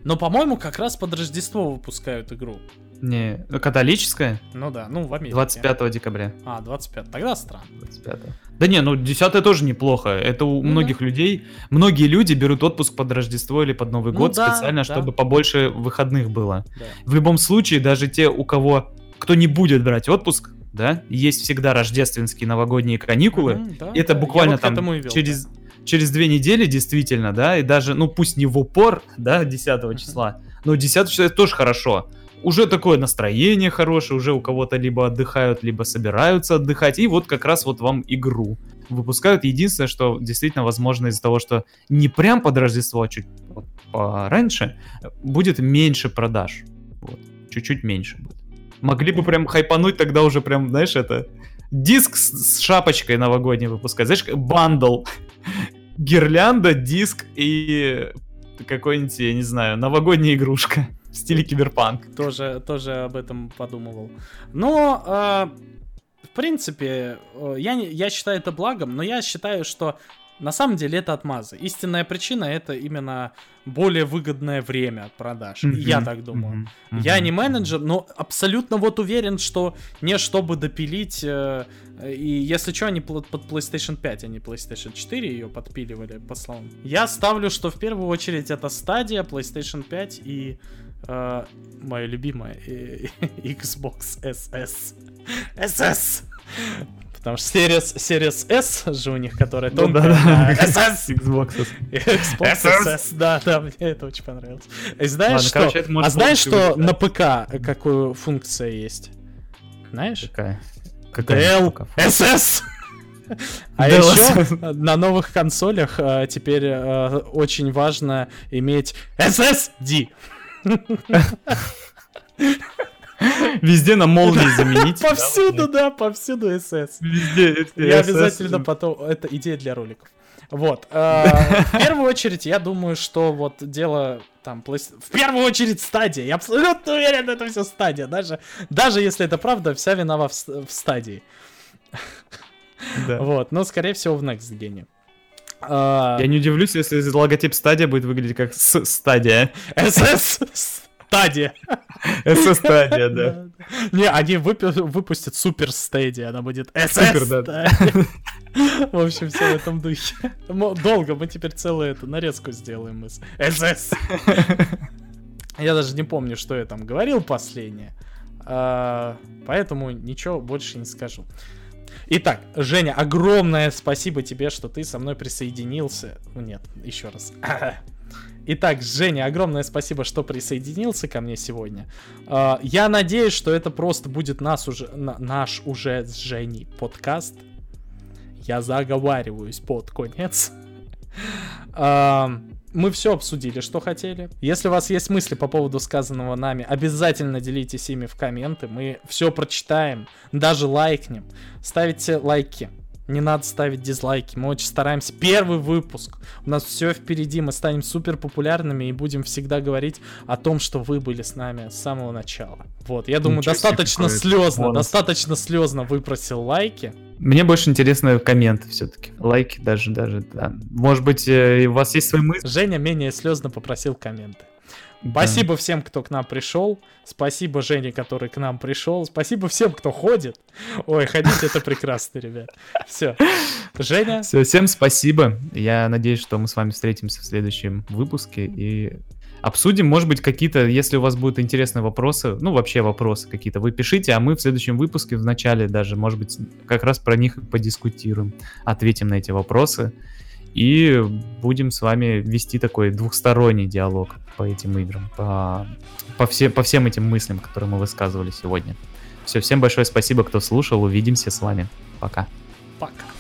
но, по-моему, как раз под Рождество выпускают игру. Не, католическая? Ну да, ну в Америке. 25 декабря. А, 25. Тогда странно. 25. Да не, ну 10 тоже неплохо. Это у ну, многих да. людей. Многие люди берут отпуск под Рождество или под Новый ну, год да, специально, да. чтобы побольше выходных было. Да. В любом случае, даже те, у кого кто не будет брать отпуск, да, есть всегда рождественские новогодние каникулы. Mm-hmm, да, это да. буквально там вел, через, да. через две недели, действительно, да, и даже, ну пусть не в упор, да, 10 mm-hmm. числа, но 10 числа это тоже хорошо уже такое настроение хорошее, уже у кого-то либо отдыхают, либо собираются отдыхать, и вот как раз вот вам игру выпускают. Единственное, что действительно возможно из-за того, что не прям под Рождество, а чуть пораньше, будет меньше продаж. Вот. Чуть-чуть меньше будет. Могли бы прям хайпануть тогда уже прям, знаешь, это... Диск с, с шапочкой новогодней выпускать. Знаешь, bundle. Гирлянда, диск и какой-нибудь, я не знаю, новогодняя игрушка в стиле киберпанк. Тоже, тоже об этом подумывал. Но, э, в принципе, э, я, я считаю это благом, но я считаю, что на самом деле это отмазы. Истинная причина это именно более выгодное время продаж. Mm-hmm. Я так думаю. Mm-hmm. Я не менеджер, но абсолютно вот уверен, что не чтобы допилить. Э, и если что, они под PlayStation 5, а не PlayStation 4 ее подпиливали, по словам. Я ставлю, что в первую очередь это стадия PlayStation 5 и э, моя любимая э, Xbox SS. SS! Потому что Series, Series S же у них, которая ну, тонкая. Да, да. SS! Xbox S. Xbox SS, да, да, мне это очень понравилось. И знаешь Ладно, что? Короче, а знаешь, что на ПК какую функция есть? Знаешь? Какая? Какая DLSS! А еще на новых консолях а, теперь а, очень важно иметь SSD. Везде на молнии заменить. Повсюду, да, повсюду СС. Везде. Я обязательно потом... Это идея для роликов. Вот. Э, в первую очередь, я думаю, что вот дело там... В первую очередь стадия. Я абсолютно уверен, это все стадия. Даже, даже если это правда, вся вина в, в стадии. Да. Вот. Но, скорее всего, в Next Gen. Я не удивлюсь, если логотип стадия будет выглядеть как с стадия. СС стадия. СС стадия, да. Не, они выпустят супер стадия, она будет СС да. В общем, все в этом духе. Долго, мы теперь целую эту нарезку сделаем из СС. Я даже не помню, что я там говорил последнее. А, поэтому ничего больше не скажу. Итак, Женя, огромное спасибо тебе, что ты со мной присоединился. Нет, еще раз. Итак, Женя, огромное спасибо, что присоединился ко мне сегодня. А, я надеюсь, что это просто будет нас уже, наш уже с Женей подкаст. Я заговариваюсь под конец. Мы все обсудили, что хотели. Если у вас есть мысли по поводу сказанного нами, обязательно делитесь ими в комменты. Мы все прочитаем, даже лайкнем. Ставите лайки. Не надо ставить дизлайки. Мы очень стараемся. Первый выпуск. У нас все впереди. Мы станем супер популярными и будем всегда говорить о том, что вы были с нами с самого начала. Вот, я думаю, Ничего достаточно слезно, бонус. достаточно слезно выпросил лайки. Мне больше интересны комменты все-таки. Лайки даже, даже, да. Может быть, э, у вас есть свои мысли? Женя менее слезно попросил комменты. Спасибо всем, кто к нам пришел. Спасибо Жене, который к нам пришел. Спасибо всем, кто ходит. Ой, ходить это прекрасно, ребят. Все. Женя. Все, всем спасибо. Я надеюсь, что мы с вами встретимся в следующем выпуске и обсудим, может быть, какие-то, если у вас будут интересные вопросы, ну, вообще вопросы какие-то, вы пишите, а мы в следующем выпуске, в начале даже, может быть, как раз про них подискутируем, ответим на эти вопросы и будем с вами вести такой двухсторонний диалог по этим играм, по, по, все, по всем этим мыслям, которые мы высказывали сегодня. Все, всем большое спасибо, кто слушал. Увидимся с вами. Пока. Пока.